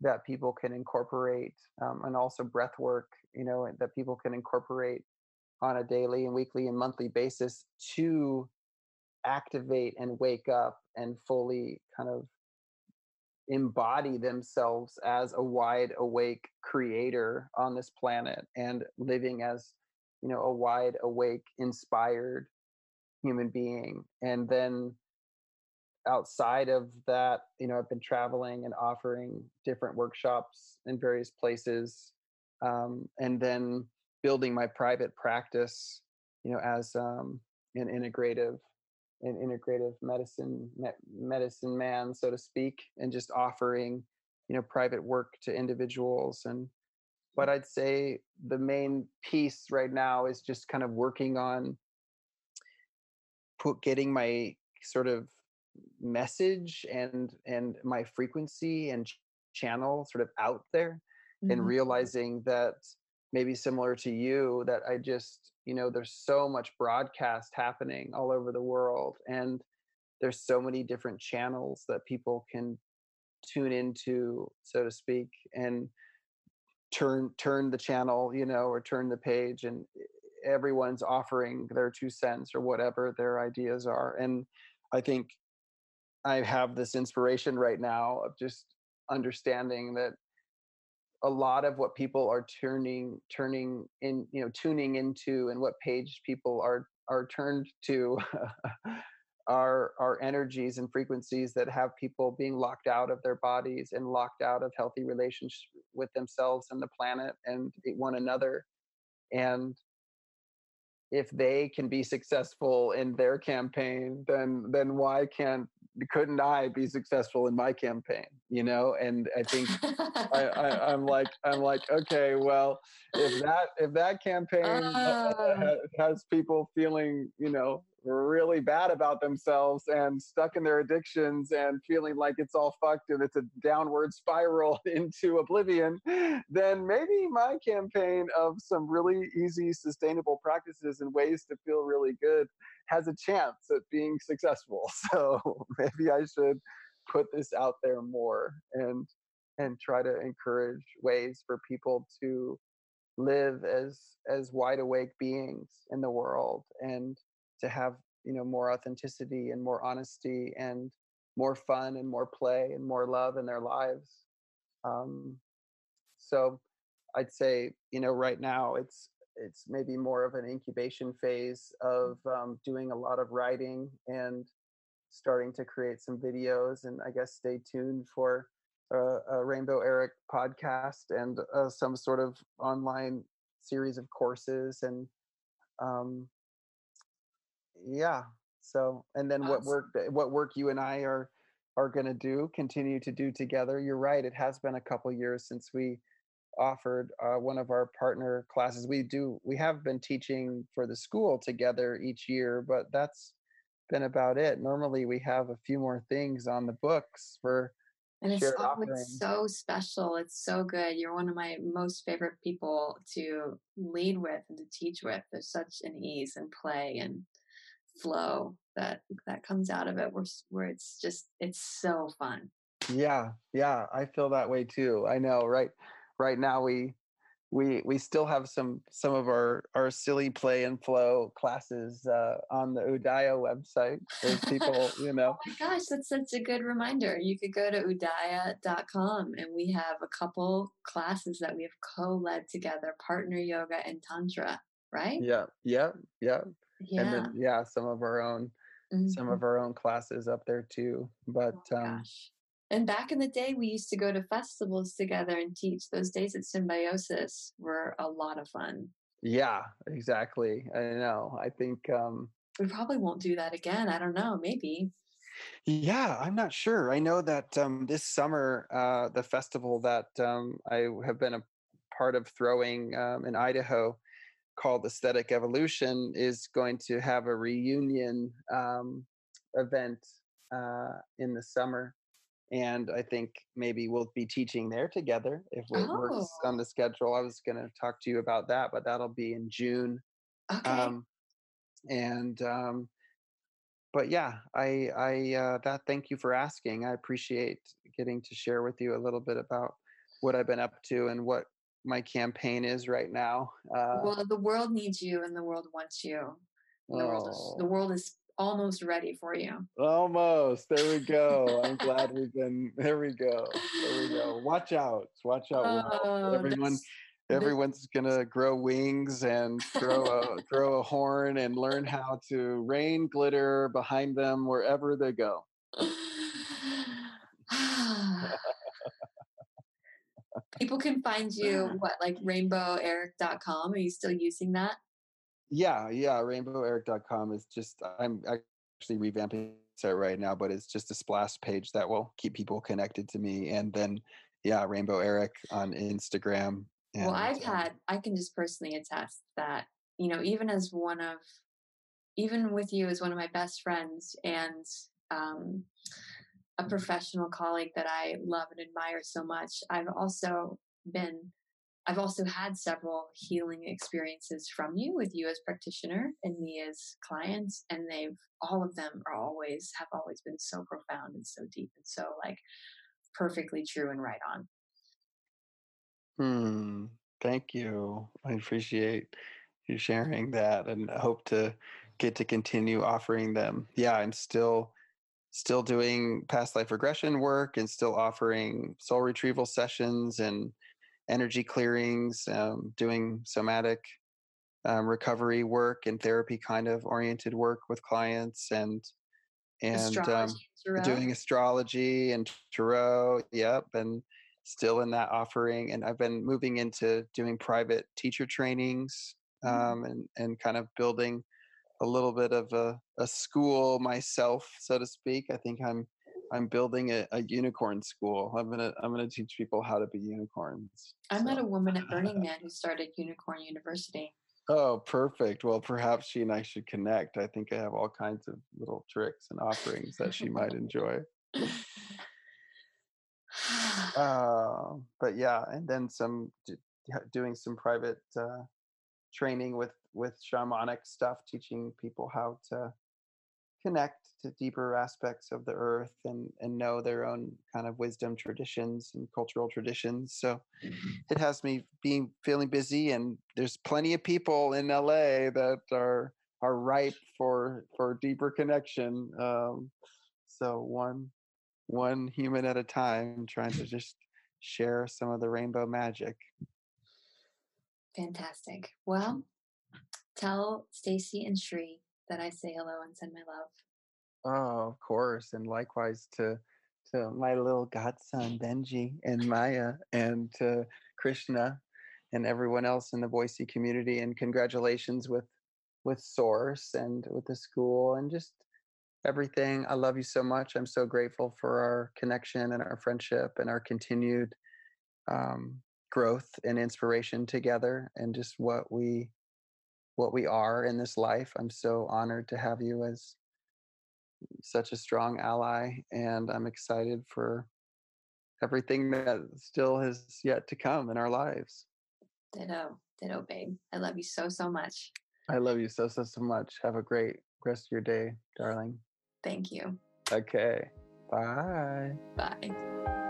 that people can incorporate, um, and also breath work, you know, that people can incorporate on a daily and weekly and monthly basis to activate and wake up and fully kind of embody themselves as a wide awake creator on this planet and living as you know a wide awake inspired human being. And then outside of that you know i've been traveling and offering different workshops in various places um, and then building my private practice you know as um, an integrative an integrative medicine medicine man so to speak and just offering you know private work to individuals and but i'd say the main piece right now is just kind of working on put getting my sort of message and and my frequency and channel sort of out there mm-hmm. and realizing that maybe similar to you that i just you know there's so much broadcast happening all over the world and there's so many different channels that people can tune into so to speak and turn turn the channel you know or turn the page and everyone's offering their two cents or whatever their ideas are and i think i have this inspiration right now of just understanding that a lot of what people are turning turning in you know tuning into and what page people are are turned to are are energies and frequencies that have people being locked out of their bodies and locked out of healthy relationships with themselves and the planet and one another. And if they can be successful in their campaign then then why can't couldn't I be successful in my campaign? You know, and I think I, I, am like I'm like okay, well, if that if that campaign uh. has people feeling you know really bad about themselves and stuck in their addictions and feeling like it's all fucked and it's a downward spiral into oblivion, then maybe my campaign of some really easy, sustainable practices and ways to feel really good has a chance at being successful. So maybe I should put this out there more and and try to encourage ways for people to live as as wide awake beings in the world and to have you know more authenticity and more honesty and more fun and more play and more love in their lives. Um, so i'd say you know right now it's it's maybe more of an incubation phase of um, doing a lot of writing and starting to create some videos and i guess stay tuned for a, rainbow eric podcast and uh, some sort of online series of courses and um, yeah so and then awesome. what work what work you and i are are going to do continue to do together you're right it has been a couple years since we offered uh, one of our partner classes we do we have been teaching for the school together each year but that's been about it normally we have a few more things on the books for and it's always so special it's so good you're one of my most favorite people to lead with and to teach with there's such an ease and play and flow that that comes out of it where where it's just it's so fun yeah yeah i feel that way too i know right right now we we we still have some some of our our silly play and flow classes uh, on the Udaya website. There's people, you know. oh my gosh, that's such a good reminder. You could go to udaya.com and we have a couple classes that we have co-led together, partner yoga and tantra, right? Yeah, yeah, yeah yeah. and then yeah some of our own mm-hmm. some of our own classes up there too but oh, um gosh. and back in the day we used to go to festivals together and teach those days at symbiosis were a lot of fun yeah exactly i know i think um we probably won't do that again i don't know maybe yeah i'm not sure i know that um this summer uh the festival that um i have been a part of throwing um, in idaho called Aesthetic Evolution is going to have a reunion um, event uh, in the summer, and I think maybe we'll be teaching there together if it Oh. works on the schedule. I was going to talk to you about that, but that'll be in June. Okay. Um, and um, but yeah, I I uh, that thank you for asking. I appreciate getting to share with you a little bit about what I've been up to and what my campaign is right now. Uh, well, the world needs you, and the world wants you. The world is the oh, world is almost ready for you. almost there we go. I'm glad we've been. There we go. There we go. Watch out! Watch out! Oh, Everyone. Everyone's gonna grow wings and grow a grow a horn and learn how to rain glitter behind them wherever they go. People can find you what like rainboweric.com. Are you still using that? Yeah, yeah. RainbowEric.com is just I'm actually revamping site right now, but it's just a splash page that will keep people connected to me. And then yeah, Rainbow Eric on Instagram. And, well, I've um, had I can just personally attest that, you know, even as one of even with you as one of my best friends and um a professional colleague that I love and admire so much, I've also been I've also had several healing experiences from you with you as practitioner and me as client and they've all of them are always have always been so profound and so deep and so like perfectly true and right on. Hmm. Thank you. I appreciate you sharing that and hope to get to continue offering them. Yeah, I'm still still doing past life regression work and still offering soul retrieval sessions and energy clearings, um, doing somatic um, recovery work and therapy kind of oriented work with clients and and um, Astrology, doing astrology and tarot. Yep, and still in that offering. And I've been moving into doing private teacher trainings Mm. um, and and kind of building a little bit of a, a school myself, so to speak. I think I'm I'm building a, a unicorn school. I'm gonna I'm gonna teach people how to be unicorns. I met a woman at Burning Man who started Unicorn University. Oh, perfect. Well, perhaps she and I should connect. I think I have all kinds of little tricks and offerings that she might enjoy. Uh, but yeah, and then some d- doing some private uh, training with with shamanic stuff, teaching people how to connect to deeper aspects of the earth and and know their own kind of wisdom traditions and cultural traditions. So it has me being feeling busy, and there's plenty of people in LA that are are ripe for for deeper connection. Um, so one one human at a time, trying to just share some of the rainbow magic. Fantastic. Well, tell Stacy and Shri that I say hello and send my love. Oh, of course, and likewise to to my little godson Benji and Maya and to Krishna and everyone else in the Boise community. And congratulations with with Source and with the school and just everything. I love you so much. I'm so grateful for our connection and our friendship and our continued um, growth and inspiration together and just what we what we are in this life. I'm so honored to have you as such a strong ally and I'm excited for everything that still has yet to come in our lives. Ditto. Ditto, babe. I love you so, so much. I love you so so so much. Have a great rest of your day, darling. Thank you. Okay. Bye. Bye.